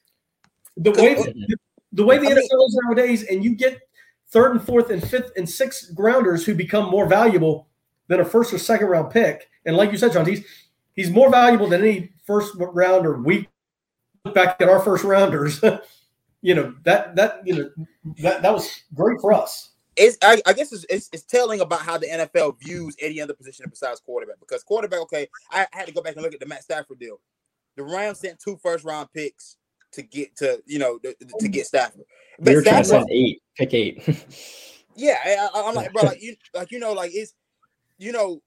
[SPEAKER 2] the way the, the way the
[SPEAKER 3] I mean-
[SPEAKER 2] NFL is nowadays, and you get third and fourth and fifth and sixth grounders who become more valuable than a first or second round pick. And like you said, John, he's he's more valuable than any first rounder. We look back at our first rounders. *laughs* you know that that you know that that was great for us.
[SPEAKER 3] it's I, I guess it's, it's it's telling about how the NFL views any other position besides quarterback. Because quarterback, okay, I, I had to go back and look at the Matt Stafford deal. The Rams sent two first round picks to get to you know to, to get Stafford.
[SPEAKER 4] They were trying to
[SPEAKER 3] Stafford,
[SPEAKER 4] send eight, pick eight. *laughs*
[SPEAKER 3] yeah, I, I- I'm like, bro, like you like you know, like it's you know,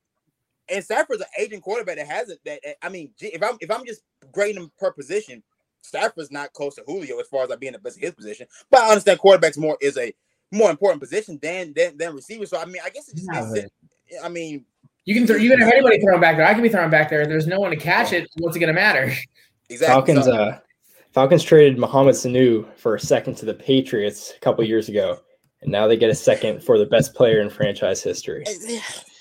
[SPEAKER 3] and Stafford's an aging quarterback that hasn't that. I mean, if I'm if I'm just grading him per position, Stafford's not close to Julio as far as I like being the best of his position. But I understand quarterbacks more is a more important position than than than receiver. So I mean, I guess it just
[SPEAKER 1] Yeah,
[SPEAKER 3] makes. I mean,
[SPEAKER 1] You can throw, you can have anybody thrown back there. I can be thrown back there. If there's no one to catch it, what's it going to matter?
[SPEAKER 3] exactly.
[SPEAKER 4] Falcons,
[SPEAKER 3] So-
[SPEAKER 4] uh, Falcons traded Mohamed Sanu for a second to the Patriots a couple years ago, and now they get a second for the best player in franchise history.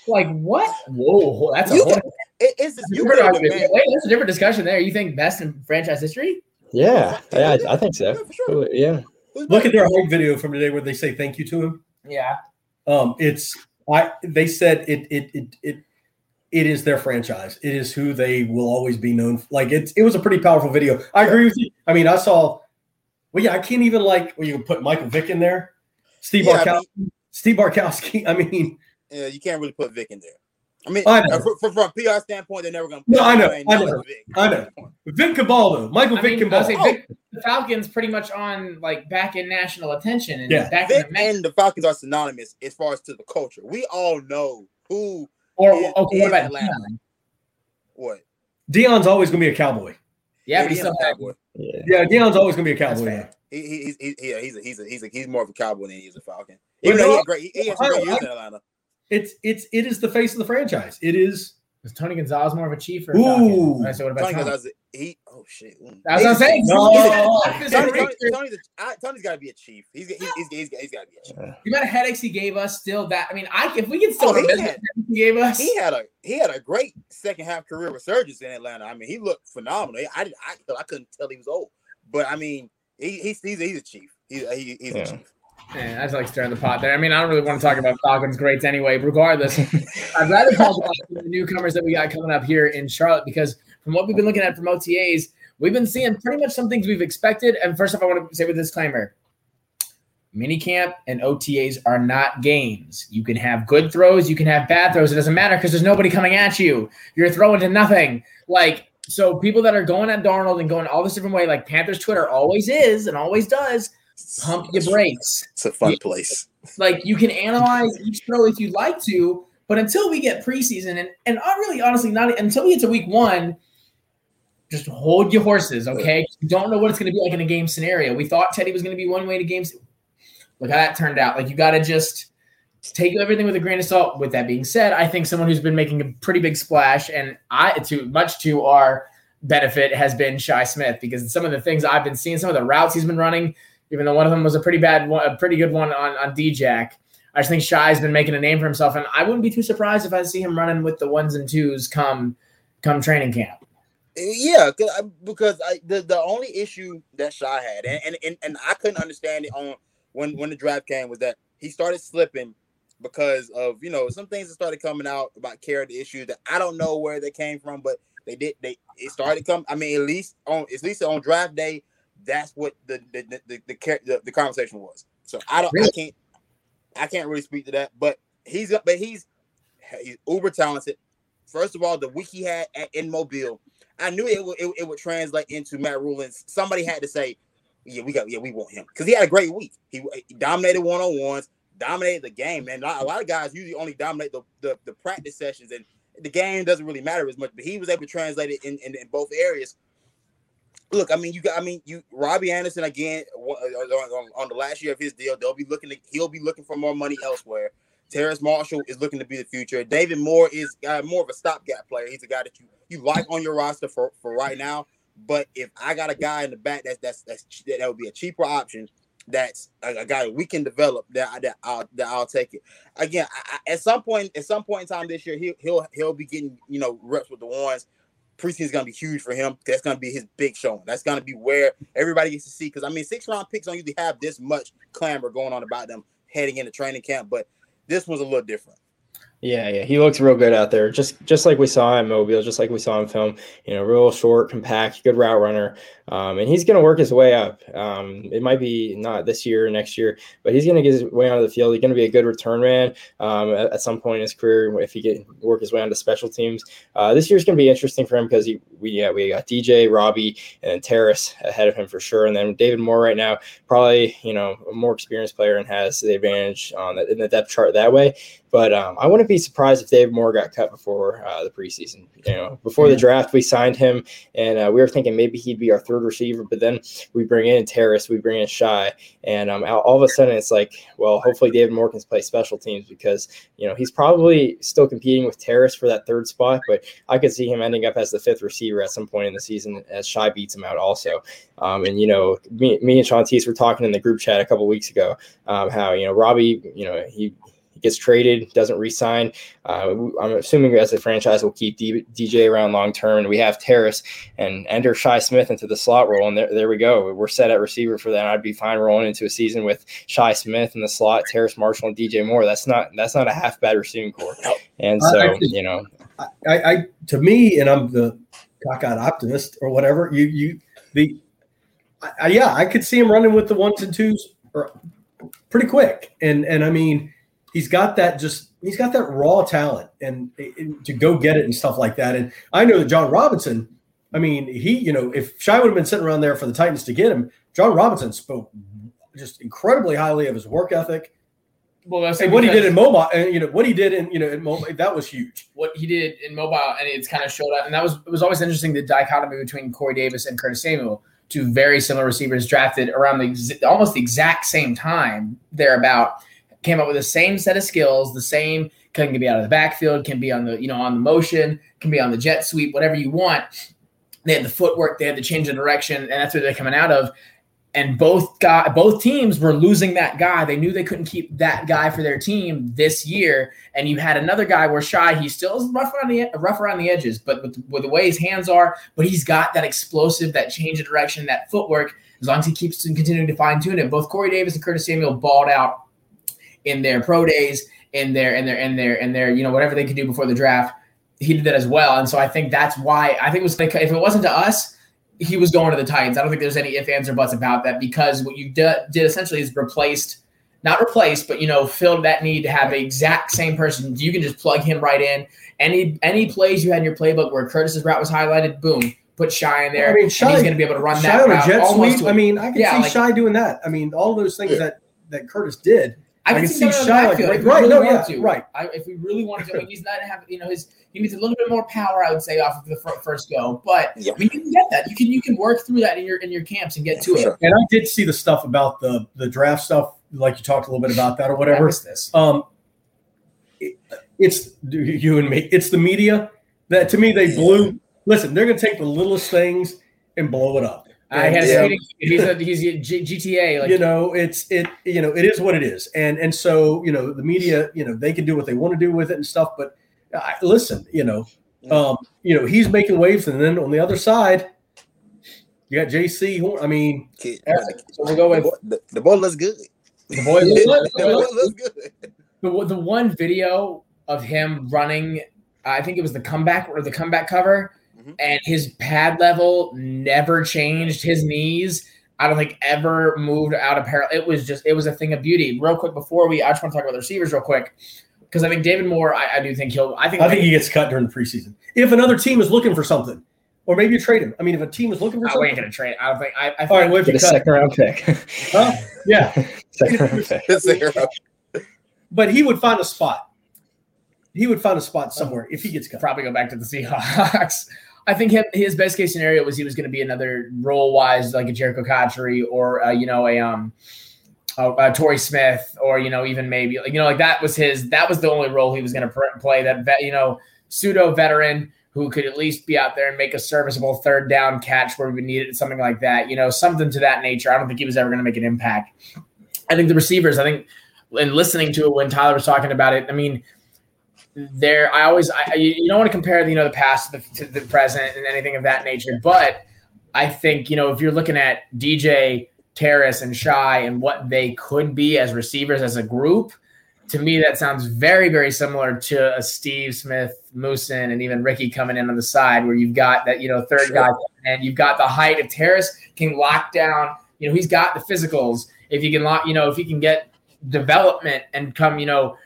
[SPEAKER 1] Like what? Whoa, that's a
[SPEAKER 3] You
[SPEAKER 1] whole.
[SPEAKER 3] it- it's just, you
[SPEAKER 1] Wait,
[SPEAKER 3] could
[SPEAKER 1] wait, that's a different discussion there. You think best in franchise history?
[SPEAKER 4] Yeah, yeah, I, I think so.
[SPEAKER 3] Yeah, for sure.
[SPEAKER 4] Yeah,
[SPEAKER 2] Look at their hype video from today where they say thank you to him.
[SPEAKER 1] Yeah.
[SPEAKER 2] Um, it's I. They said it. It. It. It. It is their franchise. It is who they will always be known. For. Like it's. It was a pretty powerful video. I agree with you. I mean, I saw. Well, yeah, I can't even like. Well, you can put Michael Vick in there. Steve
[SPEAKER 3] Yeah, I
[SPEAKER 2] Barkowski. Steve Bartkowski. *laughs* I mean,
[SPEAKER 3] Yeah, you can't really put Vick in there. I mean,
[SPEAKER 2] I
[SPEAKER 3] uh, fr- fr- from a PR standpoint, they're never going to.
[SPEAKER 2] No, I know, I know. I know. Vic Cabaldo. Michael
[SPEAKER 1] I
[SPEAKER 2] Vick
[SPEAKER 1] mean,
[SPEAKER 2] can
[SPEAKER 1] I'll say Vick, the Falcons pretty much on like back in national attention and
[SPEAKER 2] Yeah.
[SPEAKER 1] back in the
[SPEAKER 3] and the Falcons are synonymous as far as to the culture. We all know who
[SPEAKER 1] Or
[SPEAKER 3] is-
[SPEAKER 1] okay, what about
[SPEAKER 3] Atlanta.
[SPEAKER 1] Dion?
[SPEAKER 3] what.
[SPEAKER 2] Dion's always going to be a cowboy.
[SPEAKER 1] Yeah, but
[SPEAKER 3] he's
[SPEAKER 1] he's
[SPEAKER 3] a cowboy.
[SPEAKER 4] yeah.
[SPEAKER 2] Yeah, Dion's always going to be a
[SPEAKER 1] That's
[SPEAKER 2] cowboy.
[SPEAKER 1] fair.
[SPEAKER 3] He, he, he's he, yeah, he's a, he's a, he's a, he's more of a cowboy than he is a Falcon.
[SPEAKER 2] Well,
[SPEAKER 3] Even though he had great, he, he had some great years in Atlanta.
[SPEAKER 2] It's it's it is the face of the franchise. It is.
[SPEAKER 1] Is Tony Gonzalez more of a chief or
[SPEAKER 2] Ooh.
[SPEAKER 1] Falcon? I said, what about
[SPEAKER 3] Tony
[SPEAKER 1] Tony?
[SPEAKER 3] Gonzalez, he oh shit.
[SPEAKER 1] That's what I'm saying.
[SPEAKER 2] No.
[SPEAKER 1] He's-
[SPEAKER 3] Tony,
[SPEAKER 1] he's-
[SPEAKER 3] Tony, Tony's, a, I, Tony's got to be a chief. He's he's he's, he's, he's got to be a chief.
[SPEAKER 1] The amount of headaches he gave us, still that. I mean, I if we can still
[SPEAKER 3] Oh, he had-
[SPEAKER 1] he gave us.
[SPEAKER 3] He had a he had a great second half career resurgence in Atlanta. I mean, he looked phenomenal. I did I, I couldn't tell he was old, but I mean, he, he's he's he's a chief. He's he, he's
[SPEAKER 4] Yeah.
[SPEAKER 3] a chief.
[SPEAKER 1] Man, I just like stirring the pot there. I mean, I don't really want to talk about Falcons greats anyway. Regardless, I'd rather talk about the newcomers that we got coming up here in Charlotte because from what we've been looking at from OTAs, we've been seeing pretty much some things we've expected. And first off, I want to say with disclaimer: minicamp and OTAs are not games. You can have good throws, you can have bad throws. It doesn't matter because there's nobody coming at you. You're throwing to nothing. Like so, people that are going at Darnold and going all this different way, like Panthers Twitter always is and always does. Pump your brakes
[SPEAKER 3] It's a fun place.
[SPEAKER 1] like you can analyze each throw if you'd like to, but until we get preseason and and I really honestly not until we get to week one, just hold your horses, okay? You don't know what it's going to be like in a game scenario. We thought Teddy was going to be one way to games. Look how that turned out. Like you got to just take everything with a grain of salt. With that being said, I think someone who's been making a pretty big splash, and I to much to our benefit has been Shi Smith because some of the things I've been seeing, some of the routes he's been running, even though one of them was a pretty bad one, a pretty good one on on D-Jack. I just think Shi's been making a name for himself, and I wouldn't be too surprised if I see him running with the ones and twos come come training camp.
[SPEAKER 3] Yeah, I- because I, the the only issue that Shi had, and, and and and I couldn't understand it on when when the draft came was that he started slipping because of you know some things that started coming out about character issues that I don't know where they came from, but they did they it started come. I mean, at least on at least on draft day, that's what the the the the, the, the, the conversation was. So I don't I can't I can't really speak to that, but he's but he's he's uber talented. First of all, the week he had at, in Mobile, I knew it would it, it would translate into Matt Rulings. Somebody had to say, "Yeah, we got yeah, we want him," because he had a great week. He, he dominated one on ones, dominated the game, and a lot, a lot of guys usually only dominate the, the the practice sessions, and the game doesn't really matter as much. But he was able to translate it in, in, in both areas. Look, I mean, you got, I mean, you Robbie Anderson again wa- uh, on, on the last year of his deal. They'll be looking to, he'll be looking for more money elsewhere. Terrace Marshall is looking to be the future. David Moore is uh, more of a stopgap player. He's a guy that you you like on your roster for for right now. But if I got a guy in the back that's that's that's that would be a cheaper option. That's a, a guy we can develop. That that I'll that I'll take it. Again, I, I, at some point at some point in time this year, he'll he'll he'll be getting you know reps with the ones. Preseason's gonna be huge for him. That's gonna be his big showing. That's gonna be where everybody gets to see. Because I mean, six round picks don't usually have this much clamor going on about them heading into training camp, but this was a little different.
[SPEAKER 4] Yeah, yeah, he looks real good out there, just just like we saw in Mobile, just like we saw in film. You know, real short, compact, good route runner, um, and he's going to work his way up. Um, it might be not this year or next year, but he's going to get his way onto the field. He's going to be a good return man um, at, at some point in his career if he can work his way onto special teams. Uh, this year's going to be interesting for him because we yeah we got DJ, Robbie, and then Terrace ahead of him for sure, and then David Moore right now, probably you know a more experienced player and has the advantage on the, in the depth chart that way. But um, I wouldn't be surprised if David Moore got cut before uh, the preseason. You know, before the draft, we signed him, and uh, we were thinking maybe he'd be our third receiver. But then we bring in Terrace, we bring in Shi, and um, all of a sudden it's like, well, hopefully David Moore play special teams because you know he's probably still competing with Terrace for that third spot. But I could see him ending up as the fifth receiver at some point in the season as Shi beats him out also. Um, and you know, me, me and Shantice were talking in the group chat a couple weeks ago um, how you know Robbie, you know he gets traded, doesn't re-sign. Uh, I'm assuming as a franchise we'll keep D- DJ around long term, and we have Terrace and enter Shi Smith into the slot role, and there, there we go. We're set at receiver for that. I'd be fine rolling into a season with Shi Smith in the slot, Terrace Marshall, and DJ Moore. That's not that's not a half bad receiving core. And so
[SPEAKER 2] I
[SPEAKER 4] you know,
[SPEAKER 2] I, I to me, and I'm the cockeyed optimist or whatever. You you the I, I, yeah, I could see him running with the ones and twos or pretty quick, and and I mean he's got that just he's got that raw talent and, and to go get it and stuff like that. And I know that Jon Robinson. I mean, he you know if Shi would have been sitting around there for the Titans to get him, Jon Robinson spoke just incredibly highly of his work ethic.
[SPEAKER 1] Well, that's
[SPEAKER 2] And what he did in mobile, and you know what he did in you know in mobile, that was huge.
[SPEAKER 1] what he did in mobile, and it's kind of showed up. And that was it was always interesting the dichotomy between Corey Davis and Curtis Samuel, two very similar receivers drafted around the almost the exact same time. Thereabout came up with the same set of skills, the same can be out of the backfield, can be on the you know on the motion, can be on the jet sweep, whatever you want. They had the footwork, they had to change the direction, and that's what they're coming out of and both guy both teams were losing that guy. They knew they couldn't keep that guy for their team this year. And you had another guy where shy. he still is rough around the rough around the edges, but with, with the way his hands are, but he's got that explosive, that change of direction, that footwork. As long as he keeps continuing to fine tune it, both Corey Davis and Curtis Samuel balled out in their pro days, in their in their in their in their you know whatever they could do before the draft. He did that as well, and so I think that's why I think it was like if it wasn't to us he was going to the Titans. I don't think there's any ifs, ands, or buts about that because what you did, did essentially is replaced, not replaced, but you know, filled that need to have the exact same person. You can just plug him right in. Any any plays you had in your playbook where Curtis's route was highlighted, boom, put Shi in there. I mean, Shi, he's going to be able to run Shi that route.
[SPEAKER 2] Jet sweep. I mean, I can yeah, see like, Shi doing that. I mean, all those things yeah. that that Curtis did.
[SPEAKER 1] I, I can see, see Shi like, right, right, really no, yeah, to. right. I, if we really wanted to, I mean, *laughs* he's not have you know his he needs a little bit more power, I would say, off of the first go. But yeah. I mean, you can get that. You can you can work through that in your in your camps and get to it.
[SPEAKER 2] And I did see the stuff about the the draft stuff, like you talked a little bit about that or whatever.
[SPEAKER 1] this?
[SPEAKER 2] Um, it, it's you and me. It's the media that to me they blew. Listen, they're going to take the littlest things and blow it up.
[SPEAKER 1] I had a meeting. He's a he's a G- GTA.
[SPEAKER 2] Like, you know, it's it. You know, it is what it is, and and so you know the media. You know, they can do what they want to do with it and stuff, but I, listen, you know, um, you know, he's making waves, and then on the other side, you got Jaycee. I mean,
[SPEAKER 3] so we'll go with the, the boy looks good.
[SPEAKER 1] The boy looks, *laughs* the boy looks good. The, the one video of him running, I think it was the comeback or the comeback cover, mm-hmm. and his pad level never changed. His knees, I don't think ever moved out of parallel. It was just, it was a thing of beauty. Real quick before we, I just want to talk about the receivers real quick because I think David Moore, I, I, do think he'll. I think
[SPEAKER 2] I think he gets cut during the preseason. If another team is looking for something, or maybe you trade him. I mean, if a team is looking for
[SPEAKER 1] oh,
[SPEAKER 2] something,
[SPEAKER 1] ain't gonna trade. I don't think. I, I think
[SPEAKER 4] All right, what if you second round pick? *laughs*
[SPEAKER 2] huh? Yeah, *laughs* *laughs*
[SPEAKER 4] second round pick.
[SPEAKER 2] but he would find a spot. He would find a spot somewhere if he gets cut.
[SPEAKER 1] Probably go back to the Seahawks. I think him, his best case scenario was he was going to be another role wise like a Jerricho Cotchery or uh, you know a um uh, uh, Torrey Smith, or you know, even maybe you know, like that was his. That was the only role he was going to pr- play. That vet, you know, pseudo veteran who could at least be out there and make a serviceable third down catch where we would need it, something like that. You know, something to that nature. I don't think he was ever going to make an impact. I think the receivers. I think, and listening to it when Tyler was talking about it, I mean, there. I always, I, you don't want to compare, you know, the past to the, to the present and anything of that nature, but I think you know if you're looking at DJ Terrace and Shi and what they could be as receivers as a group, to me that sounds very, very similar to a Steve Smith, Muhsin, and even Ricky coming in on the side, where you've got that you know third sure. guy, and you've got the height. of Terrace can lock down, you know he's got the physicals. If you can lock, you know, if he can get development and come, you know,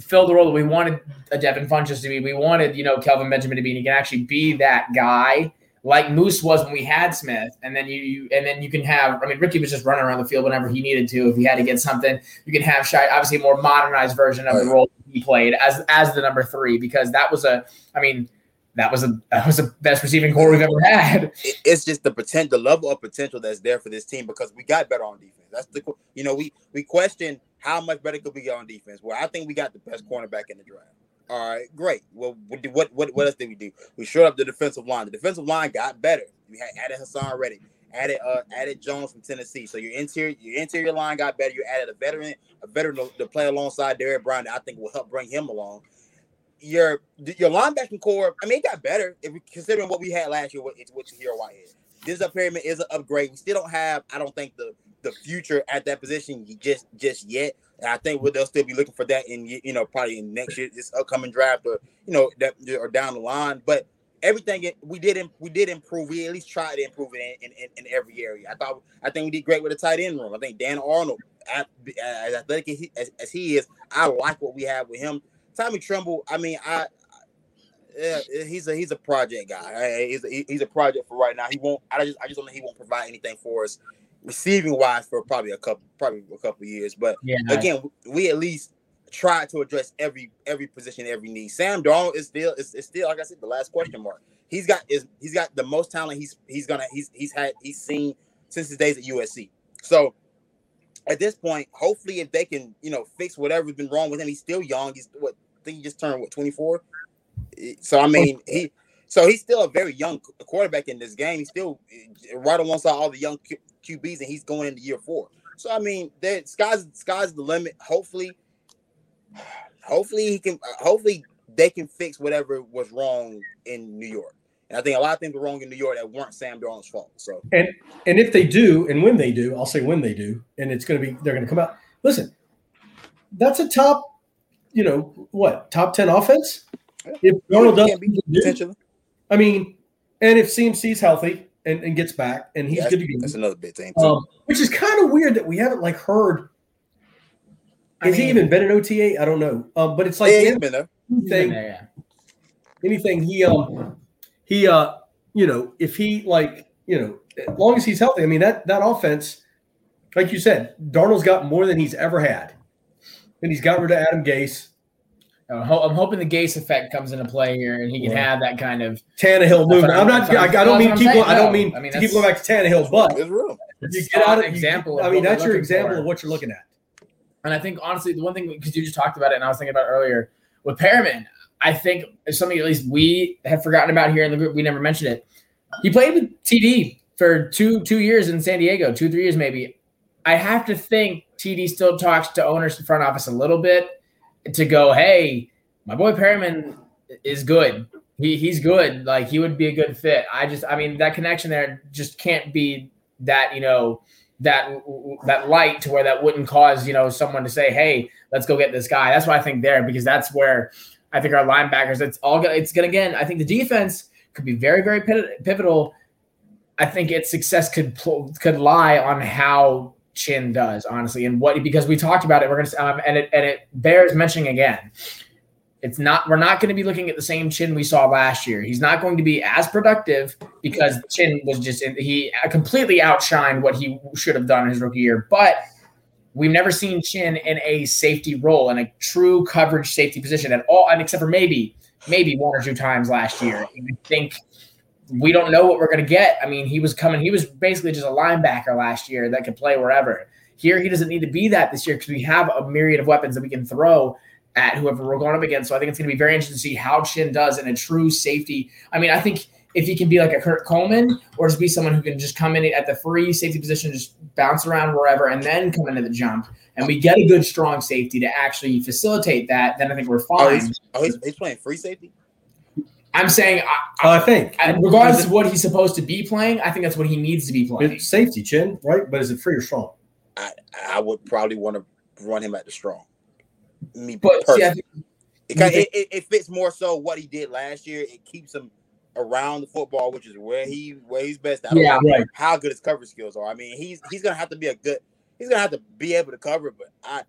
[SPEAKER 1] fill the role that we wanted a Devin Funchess to be, we wanted you know Kelvin Benjamin to be, and he can actually be that guy like Moose was when we had Smith, and then you, you, and then you can have. I mean, Ricky was just running around the field whenever he needed to. If he had to get something, you can have Shi, obviously a more modernized version of the role he played as as the number three because that was a. I mean, that was a that was the best receiving corps we've ever had.
[SPEAKER 3] It's just the potential, the level of potential that's there for this team because we got better on defense. That's the you know we we question how much better could we get on defense. Well, I think we got the best cornerback in the draft. All right, great. Well, what what what else did we do? We showed up the defensive line. The defensive line got better. We had added Haason Reddick, added uh added Jones from Tennessee. So your interior your interior line got better. You added a veteran, a veteran to, to play alongside Derrick Brown that I think will help bring him along. Your your linebacking corps, I mean, it got better if we considering what we had last year. What it's what Tahir Whitehead. This up pyramid is an upgrade. We still don't have, I don't think the the future at that position just just yet. And I think they'll still be looking for that in you know probably in next year, this upcoming draft or you know that or down the line. But everything we did we did improve. We at least tried to improve it in, in, in every area. I thought I think we did great with the tight end room. I think Dan Arnold, as athletic as he, as, as he is, I like what we have with him. Tommy Tremble, I mean, I yeah, he's a he's a project guy. He's a, he's a project for right now. He won't. I just I just don't think he won't provide anything for us receiving wise for probably a couple probably a couple years. But yeah. again, we at least try to address every every position, every need. Sam Darnold is still is, is still like I said, the last question mark. He's got is he's got the most talent he's he's gonna he's he's had he's seen since his days at USC. So at this point, hopefully if they can, you know, fix whatever's been wrong with him, he's still young. He's what I think he just turned what 24. So I mean, he so he's still a very young quarterback in this game. He's still eh, right alongside all the young QBs, and he's going into year four. So I mean, that sky's sky's the limit. Hopefully, hopefully he can. Uh, hopefully they can fix whatever was wrong in New York. And I think a lot of things were wrong in New York that weren't Sam Darnold's fault. So
[SPEAKER 2] and and if they do, and when they do, I'll say when they do, and it's going to be they're going to come out. Listen, that's a top, you know what, top ten offense. If Darnold doesn't, be potentially. I mean, and if CMC's healthy and, and gets back and he's
[SPEAKER 3] yeah,
[SPEAKER 2] good to go,
[SPEAKER 3] that's another big thing
[SPEAKER 2] too. Um, which is kind of weird that we haven't like heard. I Has mean, he even been an OTA? I don't know. Um, but it's like
[SPEAKER 3] yeah, he's been there.
[SPEAKER 2] Anything, there, yeah. anything he um he uh you know if he like you know as long as he's healthy. I mean that that offense, like you said, Darnold's got more than he's ever had, and he's got rid of Adam Gase.
[SPEAKER 1] I'm hoping the Gase effect comes into play here, and he can have that kind of
[SPEAKER 2] Tannehill movement. I'm not. I, I don't mean keep. Going, I don't mean, I mean to keep going back to Tannehill, but
[SPEAKER 3] it's real.
[SPEAKER 2] You get out of example. I mean, that's your example for. of what you're looking at.
[SPEAKER 1] And I think honestly, the one thing because you just talked about it, and I was thinking about earlier with Perryman, I think something at least we have forgotten about here in the group. We never mentioned it. He played with TD for two two years in San Diego, two three years maybe. I have to think TD still talks to owners in front office a little bit to go, hey, my boy Perryman is good. He he's good. Like he would be a good fit. I just I mean that connection there just can't be that, you know, that that light to where that wouldn't cause, you know, someone to say, "Hey, let's go get this guy." That's why I think there because that's where I think our linebackers it's all it's going to again, I think the defense could be very very pivotal. I think its success could could lie on how Chinn does, honestly, and what because we talked about it. We're gonna um, and it and it bears mentioning again. It's not we're not going to be looking at the same Chinn we saw last year. He's not going to be as productive because Chinn was just he completely outshined what he should have done in his rookie year. But we've never seen Chinn in a safety role in a true coverage safety position at all, and except for maybe maybe one or two times last year. I think we don't know what we're going to get. I mean, he was coming, he was basically just a linebacker last year that could play wherever. Here, he doesn't need to be that this year because we have a myriad of weapons that we can throw at whoever we're going up against. So I think it's going to be very interesting to see how Chinn does in a true safety. I mean, I think if he can be like a Kurt Coleman or just be someone who can just come in at the free safety position, just bounce around wherever, and then come into the jump, and we get a good strong safety to actually facilitate that, then I think we're fine. Oh,
[SPEAKER 3] he's, oh, he's, he's playing free safety.
[SPEAKER 1] I'm saying, I,
[SPEAKER 2] oh, I think,
[SPEAKER 1] regardless of what he's supposed to be playing, I think that's what he needs to be playing.
[SPEAKER 2] Safety, Chinn, right? But is it free or strong?
[SPEAKER 3] I, I would probably want to run him at the strong. Me,
[SPEAKER 1] but see, it,
[SPEAKER 3] it, it, fits more so what he did last year. It keeps him around the football, which is where he where he's best. I don't yeah, know right. how good his coverage skills are. I mean, he's he's gonna have to be a good. He's gonna have to be able to cover, but I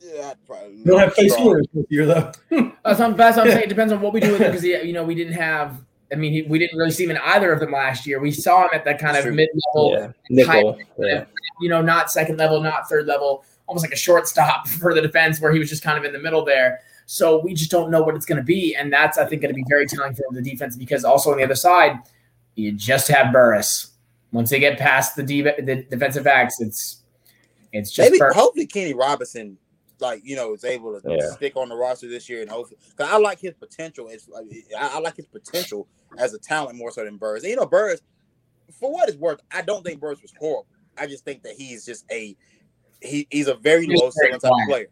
[SPEAKER 2] yeah, probably You'll have face this year though. *laughs* *laughs*
[SPEAKER 1] that's, what, that's what I'm saying. It depends on what we do with him because you know we didn't have. I mean, he, we didn't really see him in either of them last year. We saw him at that kind of mid-level,
[SPEAKER 4] yeah. yeah.
[SPEAKER 1] you know, not second level, not third level, almost like a shortstop *laughs* for the defense, where he was just kind of in the middle there. So we just don't know what it's going to be, and that's I think going to be very telling for the defense because also on the other side, you just have Burris. Once they get past the, de- the defensive backs, it's it's just
[SPEAKER 3] maybe hopefully Kenny Robinson like you know is able to yeah. stick on the roster this year and hopefully because I like his potential. It's like I, I, like his potential as a talent more so than Burris. And you know, Burris, for what it's worth, I don't think Burris was horrible. I just think that he's just a he, he's a very low ceiling type of player.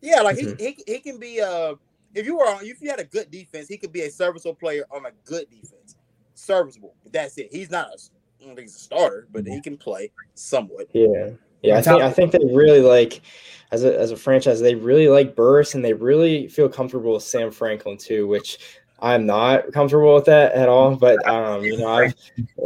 [SPEAKER 3] Yeah, like mm-hmm. he, he he can be uh if you were if you had a good defense, he could be a serviceable player on a good defense. Serviceable, but that's it. He's not a I don't think he's a starter, but he can play somewhat.
[SPEAKER 4] Yeah. Yeah, I think I think they really like as a as a franchise, they really like Burris and they really feel comfortable with Sam Franklin too, which I'm not comfortable with that at all. But um, you know, I've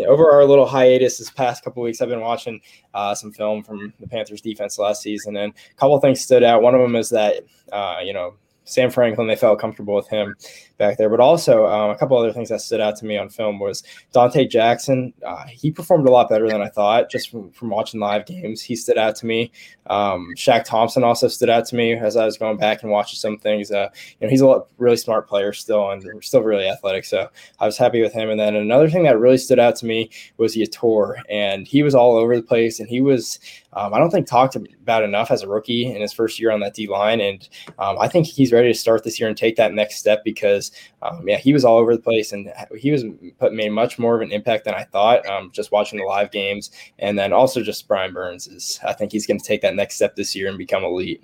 [SPEAKER 4] over our little hiatus this past couple weeks, I've been watching uh, some film from the Panthers defense last season, and a couple things stood out. One of them is that uh, you know Sam Franklin, they felt comfortable with him back there. But also, um, a couple other things that stood out to me on film was Donte Jackson. Uh, he performed a lot better than I thought just from, from watching live games. He stood out to me. Um, Shaq Thompson also stood out to me as I was going back and watching some things. Uh, you know, he's a lot, really smart player still and still really athletic. So I was happy with him. And then another thing that really stood out to me was Yetur, and he was all over the place. And he was, um, I don't think, talked about enough as a rookie in his first year on that D line. And um, I think he's ready ready to start this year and take that next step because, um, yeah, he was all over the place and he was put, made much more of an impact than I thought. Um, just watching the live games, and then also just Brian Burns is. I think he's going to take that next step this year and become elite.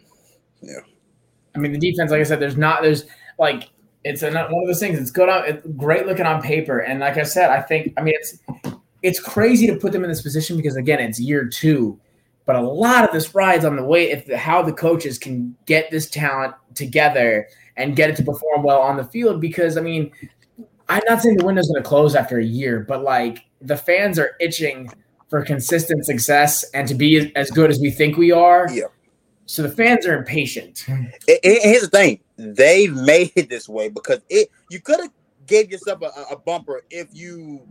[SPEAKER 3] Yeah.
[SPEAKER 1] I mean, the defense, like I said, there's not there's like it's one of those things. It's good on it's great looking on paper, and like I said, I think I mean it's it's crazy to put them in this position because again, it's year two. But a lot of this rides on the way if the, how the coaches can get this talent together and get it to perform well on the field. Because I mean, I'm not saying the window's going to close after a year, but like the fans are itching for consistent success and to be as good as we think we are.
[SPEAKER 3] Yeah.
[SPEAKER 1] So the fans are impatient.
[SPEAKER 3] Here's the thing: they've made it this way because it. You could have gave yourself a, a bumper if you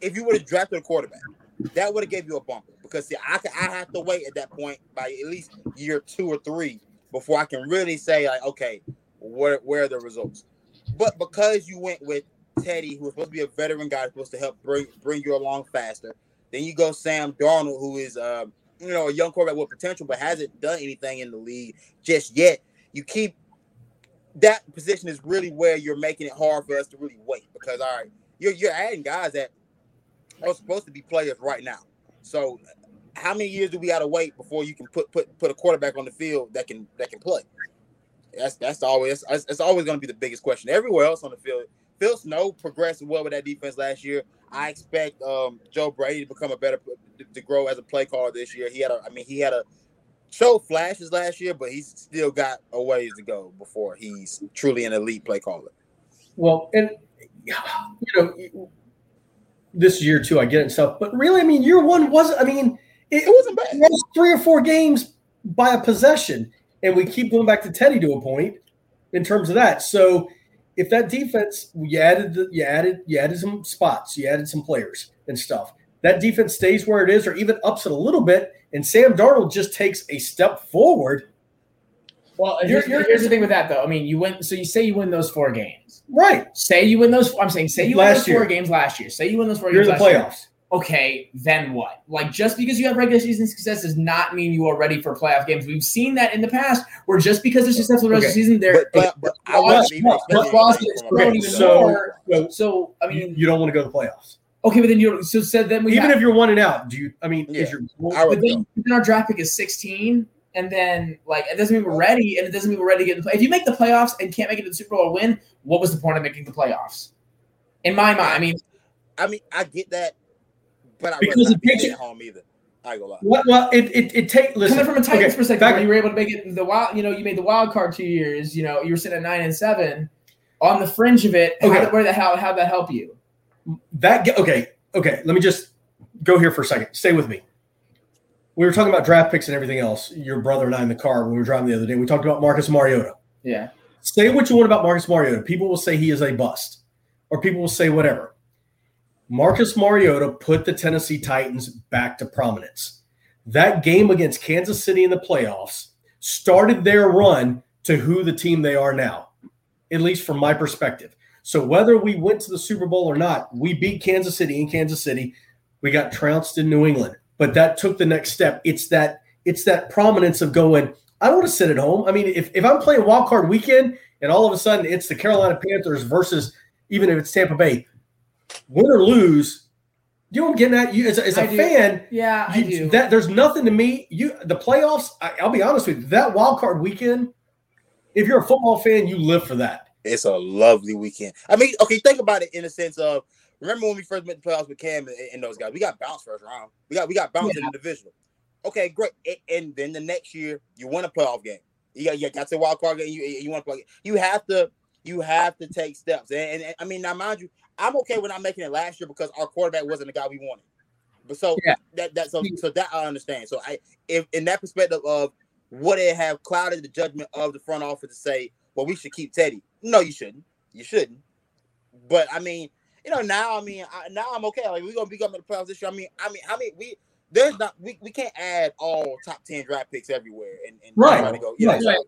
[SPEAKER 3] if you would have drafted a quarterback. That would have gave you a bump because see, I I have to wait at that point by at least year two or three before I can really say like, okay, where where are the results? But because you went with Teddy, who was supposed to be a veteran guy, supposed to help bring bring you along faster, then you go Sam Darnold, who is uh, you know a young quarterback with potential, but hasn't done anything in the league just yet. You keep that position is really where you're making it hard for us to really wait because all right, you're you're adding guys that are supposed to be players right now. So how many years do we gotta wait before you can put put put a quarterback on the field that can that can play? That's that's always that's, that's always going to be the biggest question. Everywhere else on the field, Phil Snow progressed well with that defense last year. I expect um, Joe Brady to become a better to, to grow as a play caller this year. He had a, I mean, he had a show flashes last year, but he's still got a ways to go before he's truly an elite play caller.
[SPEAKER 2] Well, and you know, this year too, I get it and stuff, but really, I mean, year one wasn't. I mean, it,
[SPEAKER 3] It wasn't bad.
[SPEAKER 2] it was three or four games by a possession, and we keep going back to Teddy to a point in terms of that. So, if that defense, you added, the, you added, you added some spots, you added some players and stuff. That defense stays where it is, or even ups it a little bit, and Sam Darnold just takes a step forward.
[SPEAKER 1] Well,
[SPEAKER 2] You're-
[SPEAKER 1] here's,
[SPEAKER 2] you're-
[SPEAKER 1] here's the thing with that though. I mean, you win. So you say you win those four games.
[SPEAKER 2] Right,
[SPEAKER 1] Say you win those. I'm saying say you win
[SPEAKER 2] Last
[SPEAKER 1] those four
[SPEAKER 2] year.
[SPEAKER 1] games last year. Say you win those 4
[SPEAKER 2] you're in
[SPEAKER 1] games
[SPEAKER 2] the
[SPEAKER 1] last year.
[SPEAKER 2] playoffs.
[SPEAKER 1] Okay, then what? Like just because you have regular season success does not mean you are ready for playoff games. We've seen that in the past, where just because they're successful the rest of the
[SPEAKER 2] Okay.
[SPEAKER 1] season, they're
[SPEAKER 3] But, but, but I wasn't even
[SPEAKER 2] but-
[SPEAKER 1] the
[SPEAKER 3] expecting
[SPEAKER 1] clause
[SPEAKER 3] anything
[SPEAKER 1] gets
[SPEAKER 3] from a
[SPEAKER 1] thrown
[SPEAKER 2] Okay, so-
[SPEAKER 1] more.
[SPEAKER 2] so
[SPEAKER 1] So I
[SPEAKER 2] you,
[SPEAKER 1] mean,
[SPEAKER 2] you don't want to go to the playoffs.
[SPEAKER 1] okay, but then you so said then we
[SPEAKER 2] Even
[SPEAKER 1] have,
[SPEAKER 2] if you're one and out, do you? I mean,
[SPEAKER 3] Yeah.
[SPEAKER 2] is your
[SPEAKER 3] I
[SPEAKER 1] but
[SPEAKER 3] would go.
[SPEAKER 1] then, then our draft pick is 16, and then like it doesn't mean we're ready, and it doesn't mean we're ready to get in the play. If you make the playoffs and can't make it to the Super Bowl or win, what was the point of making the playoffs? In my mind, I mean,
[SPEAKER 3] I mean, I get that, but I
[SPEAKER 2] Because
[SPEAKER 3] rather
[SPEAKER 2] it
[SPEAKER 3] not be
[SPEAKER 2] takes
[SPEAKER 3] at home either. I go gonna lie.
[SPEAKER 2] Well, well it it, it take listen
[SPEAKER 1] coming from a Titans
[SPEAKER 2] okay,
[SPEAKER 1] perspective,
[SPEAKER 2] back-
[SPEAKER 1] you were able to make it the wild, you know, you made the wild card two years. You know, you were sitting at nine and seven, on the fringe of it.
[SPEAKER 2] Okay.
[SPEAKER 1] did, where the hell how that help you?
[SPEAKER 2] that ge- okay okay. Let me just go here for a second. Stay with me. We were talking about draft picks and everything else. Your brother and I in the car when we were driving the other day. We talked about Marcus Mariota.
[SPEAKER 1] Yeah,
[SPEAKER 2] Say what you want about Marcus Mariota. People will say he is a bust, or people will say whatever. Marcus Mariota put the Tennessee Titans back to prominence. That game against Kansas City in the playoffs started their run to who the team they are now, at least from my perspective. So whether we went to the Super Bowl or not, we beat Kansas City in Kansas City. We got trounced in New England, but that took the next step. It's that it's that prominence of going. I don't want to sit at home. I mean, if, if I'm playing wild card weekend and all of a sudden it's the Carolina Panthers versus even if it's Tampa Bay, win or lose, you know what I'm getting at? You as a, as a
[SPEAKER 1] I do.
[SPEAKER 2] fan,
[SPEAKER 1] yeah, I do.
[SPEAKER 2] that there's nothing to me. You the playoffs. I, I'll be honest with you. That wild card weekend, if you're a football fan, you live for that.
[SPEAKER 3] It's a lovely weekend. I mean, okay, think about it in the sense of remember when we first met the playoffs with Cam and, and those guys. We got bounced first round. We got we got bounced in the divisional. Okay, great. And, and then the next year you win a playoff game. You got you got to wild card game. You you want to play. You have to you have to take steps. And, and, and I mean, now mind you, I'm okay with not making it last year because our quarterback wasn't the guy we wanted. But so
[SPEAKER 1] Yeah.
[SPEAKER 3] that that so so that I understand. So I if in that perspective of would it have clouded the judgment of the front office to say, well, we should keep Teddy? No, you shouldn't. You shouldn't. But I mean, you know, now I mean, I, now I'm okay. Like we're gonna be coming to the playoffs this year. I mean, I mean, I mean, we there's not we, we can't add all top ten draft picks everywhere and, and
[SPEAKER 2] Right.
[SPEAKER 3] go. You know,
[SPEAKER 2] Right.
[SPEAKER 3] so-
[SPEAKER 1] Right.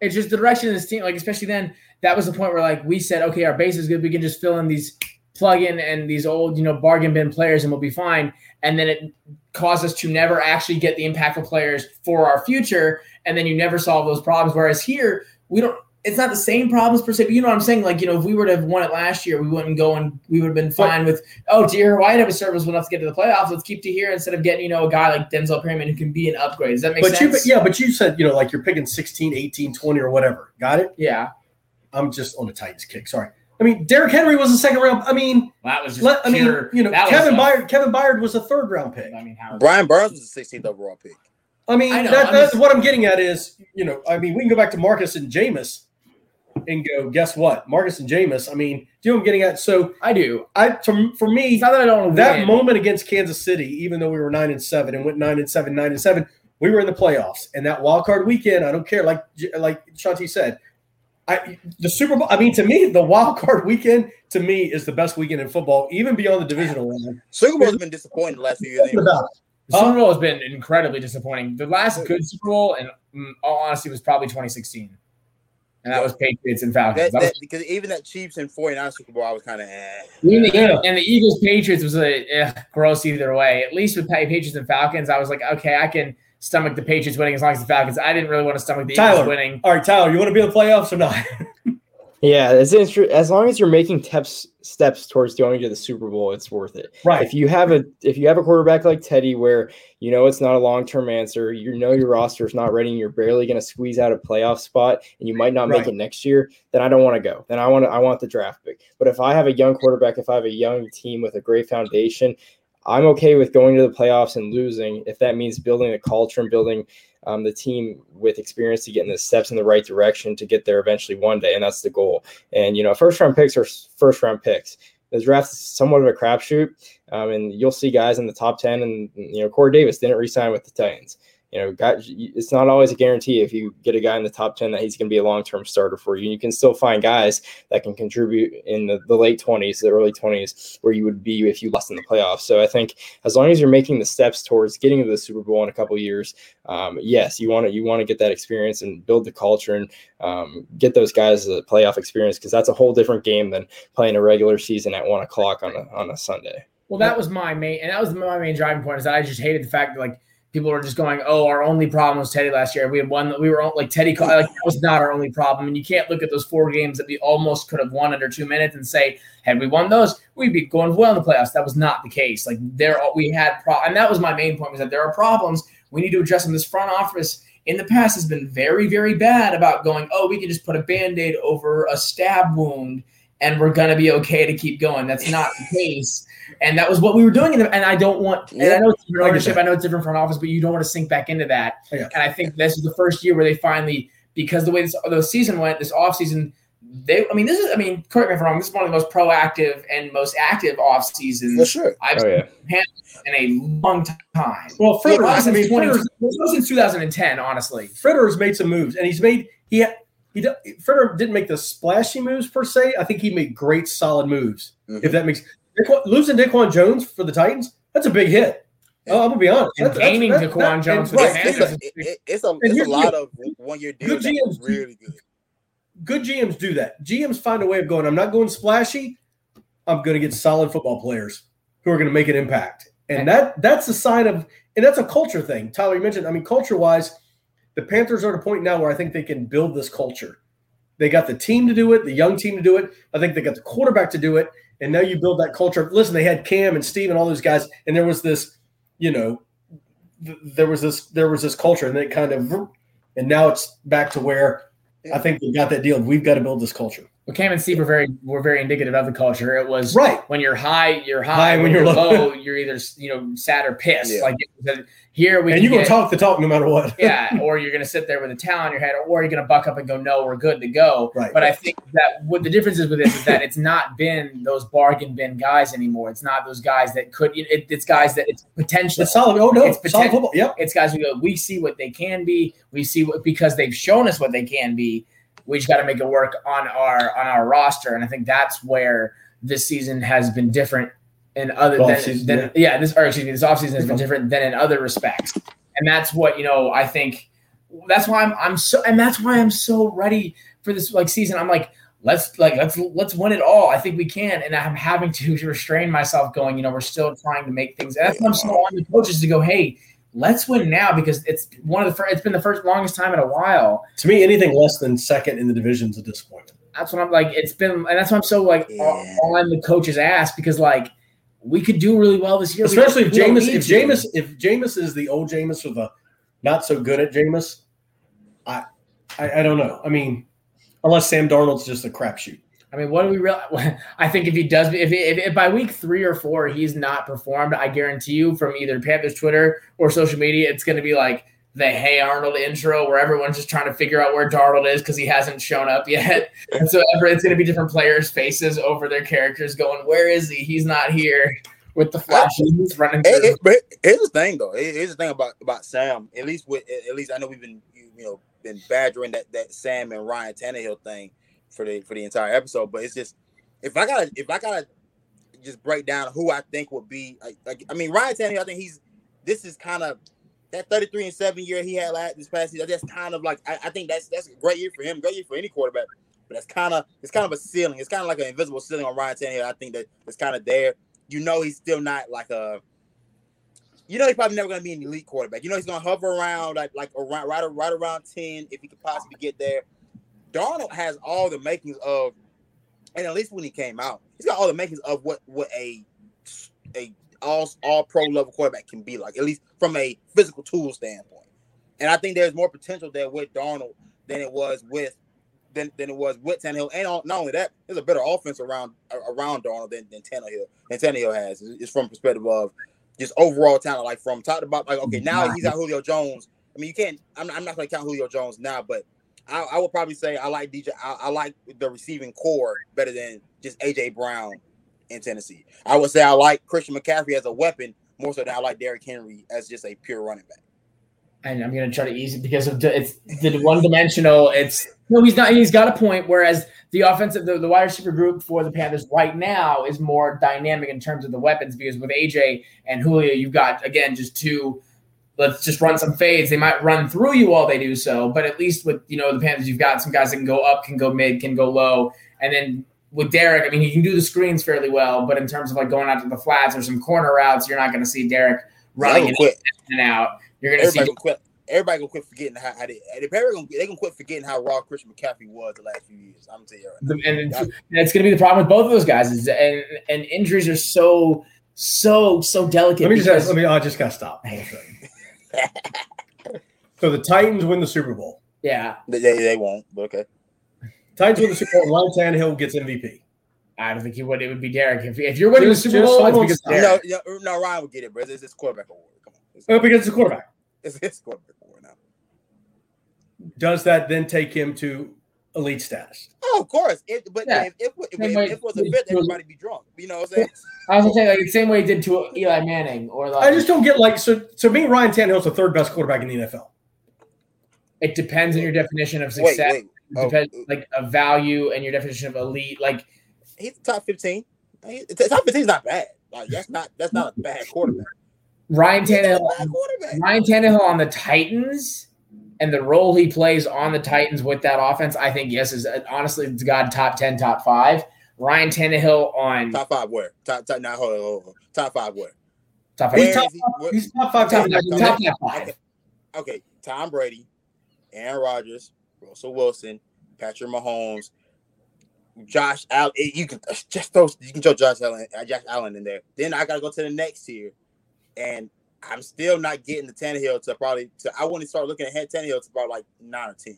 [SPEAKER 1] it's just the direction of this team. Like especially then, that was the point where like we said, okay, our base is good. We can just fill in these plug in and these old, you know, bargain bin players and we'll be fine. And then it caused us to never actually get the impactful players for our future. And then you never solve those problems. Whereas here, we don't it's not the same problems per se, but you know what I'm saying? Like, you know, if we were to have won it last year, we wouldn't go and we would have been fine with, oh, dear, White have a service enough to get to the playoffs. Let's keep Tahir instead of getting, you know, a guy like Denzel Perryman who can be an upgrade. Does that make
[SPEAKER 2] but
[SPEAKER 1] sense?
[SPEAKER 2] You, yeah, but you said, you know, like you're picking 16, 18, 20 or whatever. Got it?
[SPEAKER 1] Yeah.
[SPEAKER 2] I'm just on the Titans kick. Sorry. I mean, Derrick Henry was a second round. I mean,
[SPEAKER 1] that was just
[SPEAKER 2] let, I mean, you know, Kevin Byard. Kevin Byard was a third round pick.
[SPEAKER 1] I mean, how
[SPEAKER 3] Brian Burns was a 16th overall pick.
[SPEAKER 2] I mean,
[SPEAKER 1] I know,
[SPEAKER 2] that,
[SPEAKER 1] I'm
[SPEAKER 2] that's
[SPEAKER 1] just-
[SPEAKER 2] what I'm getting at is, you know, I mean, we can go back to Marcus and Jameis and go, guess what? Marcus and Jameis. I mean, do you know what I'm getting at? So
[SPEAKER 1] I do.
[SPEAKER 2] I, for, for me,
[SPEAKER 1] It's not that I don't
[SPEAKER 2] that
[SPEAKER 1] win.
[SPEAKER 2] moment against Kansas City, even though we were nine and seven and went nine and seven, nine and seven, we were in the playoffs. And that wild card weekend, I don't care. Like like Shanti said, I the Super Bowl. I mean, to me, the wild card weekend to me is the best weekend in football, even beyond the divisional round.
[SPEAKER 3] Super Bowl's been disappointing the last few years.
[SPEAKER 2] Nothing
[SPEAKER 3] Anyway.
[SPEAKER 2] about it.
[SPEAKER 1] The Super Bowl has been incredibly disappointing. The last good Super Bowl, in mm, all honesty, was probably 2016. And that was Patriots and Falcons.
[SPEAKER 3] That,
[SPEAKER 1] That was
[SPEAKER 3] because even that Chiefs and 49 Super Bowl, I was kind of eh.
[SPEAKER 1] And the,
[SPEAKER 2] Yeah.
[SPEAKER 1] and the Eagles Patriots was a eh, gross either way. At least with Patriots and Falcons, I was like, okay, I can stomach the Patriots winning as long as the Falcons. I didn't really want to stomach the
[SPEAKER 2] Tyler.
[SPEAKER 1] Eagles winning.
[SPEAKER 2] All right, Tyler, you want to be in the playoffs or not? *laughs*
[SPEAKER 4] Yeah, as as long as you're making steps steps towards going to the Super Bowl, it's worth it.
[SPEAKER 2] right.
[SPEAKER 4] If you have a if you have a quarterback like Teddy, where you know it's not a long term answer, you know your roster is not ready, and you're barely going to squeeze out a playoff spot, and you might not make
[SPEAKER 2] Right.
[SPEAKER 4] it next year, then I don't want to go. Then I want to I want the draft pick. But if I have a young quarterback, if I have a young team with a great foundation, I'm okay with going to the playoffs and losing if that means building a culture and building um, the team with experience to get in the steps in the right direction to get there eventually one day, and that's the goal. And you know, first round picks are first round picks. The draft is somewhat of a crapshoot, um, and you'll see guys in the top ten. And you know, Corey Davis didn't re-sign with the Titans. You know, it's not always a guarantee if you get a guy in the top ten that he's going to be a long-term starter for you. You can still find guys that can contribute in the, the late twenties, the early twenties, where you would be if you lost in the playoffs. So I think as long as you're making the steps towards getting to the Super Bowl in a couple years, um, yes, you want to you want to get that experience and build the culture and um, get those guys the playoff experience because that's a whole different game than playing a regular season at one o'clock on a on a Sunday.
[SPEAKER 1] Well, that was my main, and that was my main driving point. Is that I just hated the fact that like people were just going, "Oh, our only problem was Teddy last year. We had one. that We were on- like Teddy. Like that was not our only problem. And you can't look at those four games that we almost could have won under two minutes and say, had we won those, we'd be going well in the playoffs. That was not the case. Like there, we had pro, and that was my main point was that there are problems. We need to address them. This front office in the past has been very, very bad about going, "Oh, we can just put a band-aid over a stab wound." And we're gonna be okay to keep going. That's not the case and that was what we were doing. In the, and I don't want. And I know it's different
[SPEAKER 2] I get
[SPEAKER 1] ownership. I know it's different front office, but you don't want to sink back into that.
[SPEAKER 2] I got
[SPEAKER 1] And I think this is the first year where they finally, because the way this the season went, this off season, they. I mean, this is. I mean, correct me if I'm wrong. This is one of the most proactive and most active off
[SPEAKER 3] For
[SPEAKER 1] seasons
[SPEAKER 3] sure.
[SPEAKER 1] I've
[SPEAKER 4] Oh yeah,
[SPEAKER 1] seen in a long time.
[SPEAKER 2] Well,
[SPEAKER 1] Well,
[SPEAKER 2] Fitterer,
[SPEAKER 1] probably
[SPEAKER 2] I
[SPEAKER 1] since
[SPEAKER 2] mean,
[SPEAKER 1] 20 Fitterer's, since 2010, honestly.
[SPEAKER 2] Fitterer's made some moves, and he's made he had, he do- Fitterer didn't make the splashy moves per se. I think he made great solid moves.
[SPEAKER 3] Mhm.
[SPEAKER 2] If that makes DaQuan, losing DaQuan Jones for the Titans, that's a big hit. Oh, I'm gonna be honest.
[SPEAKER 1] And
[SPEAKER 2] That's- that's-
[SPEAKER 1] gaining
[SPEAKER 2] that's-
[SPEAKER 1] DaQuan
[SPEAKER 2] that-
[SPEAKER 1] Jones
[SPEAKER 2] and
[SPEAKER 1] for the
[SPEAKER 2] right,
[SPEAKER 3] It's,
[SPEAKER 1] Panthers.
[SPEAKER 3] it's a, it- it's a, it's a lot of one year
[SPEAKER 2] Good
[SPEAKER 3] deals. That's
[SPEAKER 2] GMs do-
[SPEAKER 3] really good.
[SPEAKER 2] good GMs do that. GMs find a way of going. I'm not going splashy. I'm going to get solid football players who are going to make an impact, and that that's a sign of, and that's a culture thing. Tyler, you mentioned. I mean, culture wise, the Panthers are at a point now where I think they can build this culture. They got the team to do it, the young team to do it. I think they got the quarterback to do it, and now you build that culture. Listen, they had Cam and Steve and all those guys, and there was this, you know, th- there was this there was this culture, and they kind of, and now it's back to where I think they got that deal. We've got to build this culture.
[SPEAKER 1] Well, Cam and Steve were very were very indicative of the culture. It was
[SPEAKER 2] Right.
[SPEAKER 1] when you're high, you're high.
[SPEAKER 2] High,
[SPEAKER 1] when,
[SPEAKER 2] when
[SPEAKER 1] you're
[SPEAKER 2] you're
[SPEAKER 1] low, you're either you know sad or pissed.
[SPEAKER 3] Yeah.
[SPEAKER 1] Like it was a- here we
[SPEAKER 2] and you're
[SPEAKER 1] get-
[SPEAKER 2] to talk the talk no matter what.
[SPEAKER 1] yeah, *laughs* or you're going to sit there with a towel on your head, or you're going to buck up and go, "No, we're good to go."
[SPEAKER 2] Right.
[SPEAKER 1] But I think that what the difference is with this is that it's not been those bargain bin guys anymore. It's not those guys that could. It, it's guys that it's potential.
[SPEAKER 2] It's solid. Oh no,
[SPEAKER 1] It's
[SPEAKER 2] it's solid football. Yep.
[SPEAKER 1] It's guys who go, we see what they can be. We see what because they've shown us what they can be. We just got to make it work on our on our roster, and I think that's where this season has been different in other than,
[SPEAKER 2] Offseason,
[SPEAKER 1] than yeah. this or excuse me this offseason has been different than in other respects, and that's what you know. I think that's why I'm I'm so and that's why I'm so ready for this like season. I'm like let's like let's let's win it all. I think we can. And I'm having to *laughs* restrain myself, going, you know, we're still trying to make things. And that's why I'm so on the coaches to go, hey, let's win now because it's one of the first. It's been the first longest time in a while.
[SPEAKER 2] To me, anything less than second in the division is a disappointment.
[SPEAKER 1] That's what I'm like. It's been, and that's why I'm so like yeah. on the coach's ass because like we could do really well this year,
[SPEAKER 2] especially if Jameis. If Jameis, if Jameis is the old Jameis or the not so good at Jameis, I, I, I don't know. I mean, unless Sam Darnold's just a crapshoot.
[SPEAKER 1] I mean, what do we real? *laughs* I think if he does, if, if, if by week three or four he's not performed, I guarantee you from either Panthers Twitter or social media, it's going to be like the Hey Arnold intro where everyone's just trying to figure out where Darnold is because he hasn't shown up yet. *laughs* And so it's going to be different players' faces over their characters going, Where is he? He's not here with the flashes he's running
[SPEAKER 3] through. It, it, but here's the thing, though. Here's the thing about, about Sam. At least with at least I know we've been you know been badgering that that Sam and Ryan Tannehill thing for the for the entire episode. But it's just if I gotta if I gotta just break down who I think would be like, like I mean Ryan Tannehill, I think he's this is kind of that 33 and 7 year he had last this past season, that's kind of like I, I, think that's that's a great year for him, great year for any quarterback. But that's kind of it's kind of a ceiling. It's kind of like an invisible ceiling on Ryan Tannehill. I think that it's kind of there. You know, he's still not like a. You know, he's probably never to be an elite quarterback. You know, he's to hover around like like around right right around ten if he could possibly get there. Darnold has all the makings of, and at least when he came out, he's got all the makings of what what a a all all pro level quarterback can be like, at least from a physical tool standpoint. And I think there's more potential there with Darnold than it was with than, than it was with Tannehill. And not only that, there's a better offense around around Darnold than, than Tannehill. And Tannehill has. is from perspective of just overall talent. Like from talk about like okay, mm-hmm. now he's got Julio Jones. I mean, you can't. I'm, I'm not going to count Julio Jones now, but I, I would probably say I like DJ. I, I like the receiving corps better than just AJ Brown in Tennessee. I would say I like Christian McCaffrey as a weapon more so than I like Derrick Henry as just a pure running back.
[SPEAKER 1] And I'm to try to ease it because of the, it's the one dimensional. It's no, he's not. He's got a point. Whereas the offensive, the, the wide receiver group for the Panthers right now is more dynamic in terms of the weapons because with AJ and Julio, you've got again just two. Let's just run some fades. They might run through you while they do so, but at least with you know the Panthers, you've got some guys that can go up, can go mid, can go low, and then with Derrick, I mean, he can do the screens fairly well, but in terms of like going out to the flats or some corner routes, you're not going to see Derrick running in and out. You're going to see.
[SPEAKER 3] Quit. Everybody gonna quit forgetting how, how they they gonna they gonna quit forgetting how raw Christian McCaffrey was the last few years. I'm telling you right now.
[SPEAKER 1] And, and it's gonna be the problem with both of those guys is and and injuries are so so so delicate.
[SPEAKER 2] Let me just let me I just gotta stop. *laughs* so the Titans win the Super Bowl.
[SPEAKER 1] Yeah,
[SPEAKER 3] they, they won't. But okay.
[SPEAKER 2] Titans win the Super Bowl. Ryan Tannehill gets MVP.
[SPEAKER 1] I don't think he would. It would be Derrick. If, if you're winning just, the Super Bowl, it's because
[SPEAKER 3] no, no, no, Ryan would get it, bro. It's his quarterback award. Come on,
[SPEAKER 2] it's, oh, because it's a quarterback.
[SPEAKER 3] It's his quarterback award now.
[SPEAKER 2] Does that then take him to elite status?
[SPEAKER 3] Oh, of course. It, but yeah. if, if, if, if, if, it was a fifth, everybody be drunk. You know what I'm saying?
[SPEAKER 1] I was gonna say like the same way he did to Eli Manning or like
[SPEAKER 2] I just don't get like so. So me, Ryan Tannehill's the third best quarterback in the NFL.
[SPEAKER 1] It depends on your definition of success. Wait, wait. Oh, depends like a value and your definition of elite. Like
[SPEAKER 3] he's top fifteen. top fifteen is not bad. Like that's not that's not a bad quarterback.
[SPEAKER 1] Ryan Tannehill, Ryan Tannehill on the Titans and the role he plays on the Titans with that offense, I think yes is honestly it's got top ten, top five. Ryan Tannehill on
[SPEAKER 3] top five where top top not hold, hold, hold. top five where
[SPEAKER 2] top five. He's top, he, he's top five. Top, top, top, top
[SPEAKER 3] five. Okay. okay, Tom Brady, Aaron Rodgers, Russell Wilson, Patrick Mahomes, Josh Allen. You can just those. You can throw Josh Allen, uh, Josh Allen in there. Then I gotta go to the next tier, and I'm still not getting the Tannehill to probably. To, I want to start looking at Tannehill to about like nine or ten.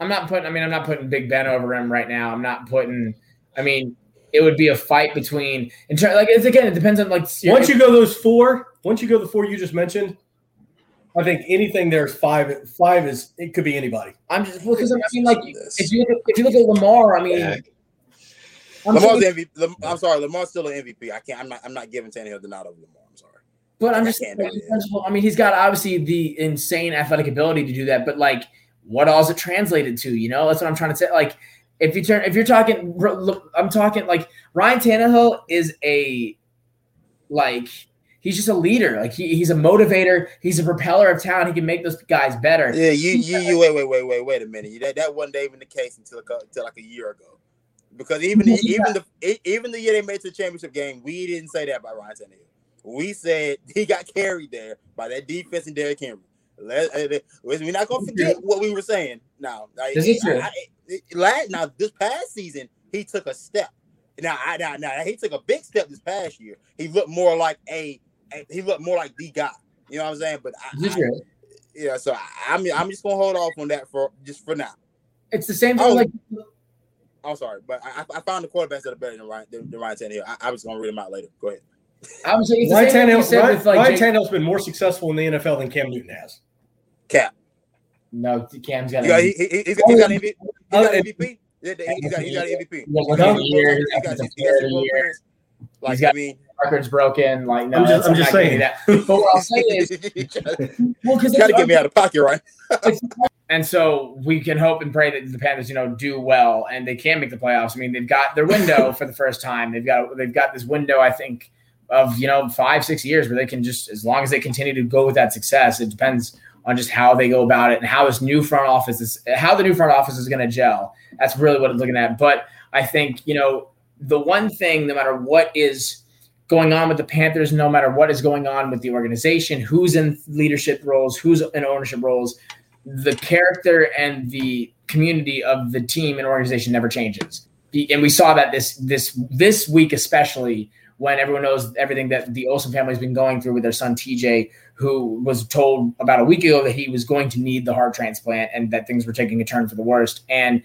[SPEAKER 1] I'm not putting. I mean, I'm not putting Big Ben over him right now. I'm not putting. I mean, it would be a fight between. In terms, like it's again, it depends on like.
[SPEAKER 2] Once you go those four, once you go the four you just mentioned, I think anything there's five. Five is it could be anybody.
[SPEAKER 1] I'm just because I mean, like if you look at, if you look at Lamar, I mean, yeah.
[SPEAKER 3] I'm Lamar's saying, MVP. I'm sorry, Lamar's still an MVP. I can't. I'm not. I'm not giving Tannehill the nod over Lamar. I'm sorry.
[SPEAKER 1] But I'm just. I mean, he's got obviously the insane athletic ability to do that. But like, what all is it translated to? You know, that's what I'm trying to say. Like, if you turn, if you're talking, I'm talking like Ryan Tannehill is a like he's just a leader. Like he, he's a motivator. He's a propeller of talent. He can make those guys better.
[SPEAKER 3] Yeah, you you, you wait wait wait wait wait a minute. That that wasn't even the case until until like a year ago. Because even the, even the even the year they made to the championship game, we didn't say that about Ryan Tannehill. We said *laughs* he got carried there by that defense and Derrick Henry. Let, uh, we're not gonna forget what we were saying. Now, like, this is true. I, I, now this past season, he took a step. Now, I, now, now, he took a big step this past year. He looked more like a, a he looked more like the guy. You know what I'm saying? But I, I, yeah, so I, am I'm, I'm just gonna hold off on that for just for now.
[SPEAKER 1] It's the same thing. Oh, like,
[SPEAKER 3] I'm sorry, but I, I found the quarterbacks that are better than Ryan than, than Ryan Tannehill. I, I was gonna read them out later. Go ahead.
[SPEAKER 1] I was saying Ryan
[SPEAKER 2] Tannehill, Ryan, like Ryan Tannehill's been more successful in the NFL than Cam Newton has.
[SPEAKER 3] Cap.
[SPEAKER 1] No, Cam's got.
[SPEAKER 3] Got, he, he, he's, got, oh. He's got MVP. He's got MVP. He got, he got MVP.
[SPEAKER 1] Like I mean, records broken. Like no,
[SPEAKER 2] I'm just, I'm just saying
[SPEAKER 1] that. *laughs* But what I'll say is, *laughs* *laughs*
[SPEAKER 3] well, because got to get me out of pocket, right?
[SPEAKER 1] and so we can hope and pray that the Panthers, you know, do well and they can make the playoffs. I mean, they've got their window for the first time. They've got they've got this window, I think, of you know five six years where they can just as long as they continue to go with that success. It depends on just how they go about it and how this new front office is how the new front office is going to gel. That's really what I'm looking at. But I think you know the one thing, no matter what is going on with the Panthers, no matter what is going on with the organization, who's in leadership roles, who's in ownership roles, the character and the community of the team and organization never changes. And we saw that this this this week especially when everyone knows everything that the Olsen family has been going through with their son TJ, who was told about a week ago that he was going to need the heart transplant and that things were taking a turn for the worst. And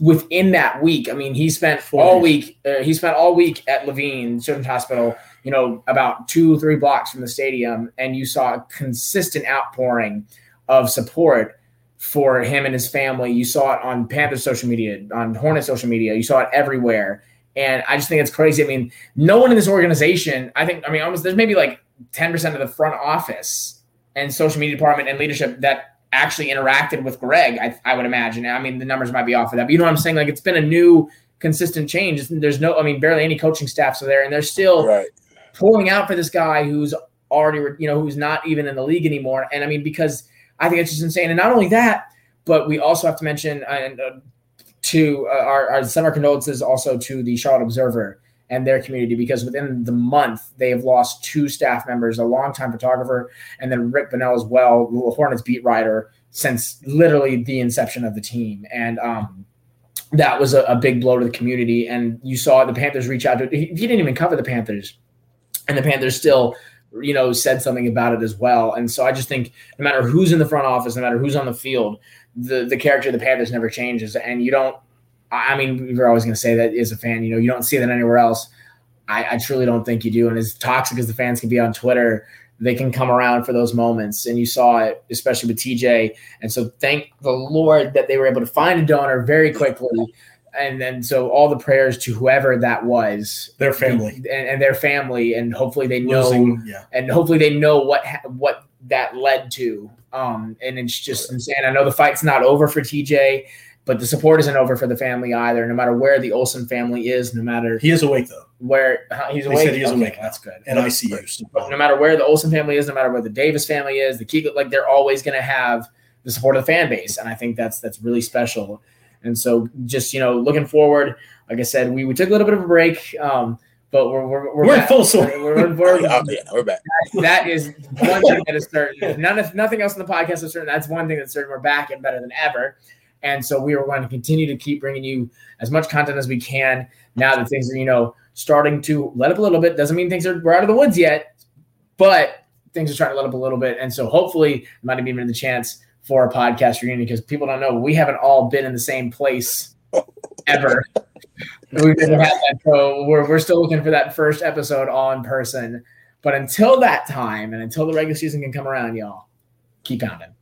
[SPEAKER 1] within that week, I mean, he spent all week. Uh, he spent all week at Levine Children's Hospital. You know, about two, three blocks from the stadium, and you saw a consistent outpouring of support for him and his family. You saw it on Panther social media, on Hornet social media. You saw it everywhere. And I just think it's crazy. I mean, no one in this organization, I think, I mean, almost there's maybe like 10% of the front office and social media department and leadership that actually interacted with Greg, I, I would imagine. I mean, the numbers might be off of that, but you know what I'm saying? Like, it's been a new, consistent change. There's no, I mean, barely any coaching staffs are there, and they're still right. pulling out for this guy who's already, you know, who's not even in the league anymore. And I mean, because I think it's just insane. And not only that, but we also have to mention, and uh, to uh, our, our our condolences also to the Charlotte Observer and their community because within the month they have lost two staff members, a longtime photographer, and then Rick Bonnell as well, Hornets beat writer since literally the inception of the team. And um, that was a, a, big blow to the community. And you saw the Panthers reach out to he, he didn't even cover the Panthers, and the Panthers still you know said something about it as well. And so I just think no matter who's in the front office, no matter who's on the field, the the character of the Panthers never changes, and you don't. I mean, you're always going to say that as a fan. You know, you don't see that anywhere else. I, I truly don't think you do. And as toxic as the fans can be on Twitter, they can come around for those moments. And you saw it, especially with TJ. And so thank the Lord that they were able to find a donor very quickly. And then so all the prayers to whoever that was,
[SPEAKER 2] their family,
[SPEAKER 1] and, and their family, and hopefully they know, Losing, yeah. and hopefully they know what what that led to um, and it's just insane. I know the fight's not over for TJ, but the support isn't over for the family either. No matter where the Olsen family is, no matter
[SPEAKER 2] he is awake though.
[SPEAKER 1] Where uh, he's awake,
[SPEAKER 2] he is okay, awake. That's good. And ICU.
[SPEAKER 1] So no matter where the Olsen family is, no matter where the Davis family is, the Key, like they're always going to have the support of the fan base, and I think that's that's really special. And so, just you know, looking forward, like I said, we, we took a little bit of a break. Um, but we're we're,
[SPEAKER 2] we're, we're in full swing.
[SPEAKER 1] We're, we're, we're, *laughs*
[SPEAKER 3] yeah, we're back.
[SPEAKER 1] That, that is one thing that is certain. None of nothing else in the podcast is certain. That's one thing that's certain. We're back and better than ever. And so we are going to continue to keep bringing you as much content as we can. Now that things are you know starting to let up a little bit, doesn't mean things are we're out of the woods yet, but things are starting to let up a little bit. And so hopefully, it might have even the chance for a podcast reunion because people don't know we haven't all been in the same place ever *laughs* we didn't have that. So we're, we're still looking for that first episode all in person. But until that time and until the regular season can come around, y'all, keep pounding.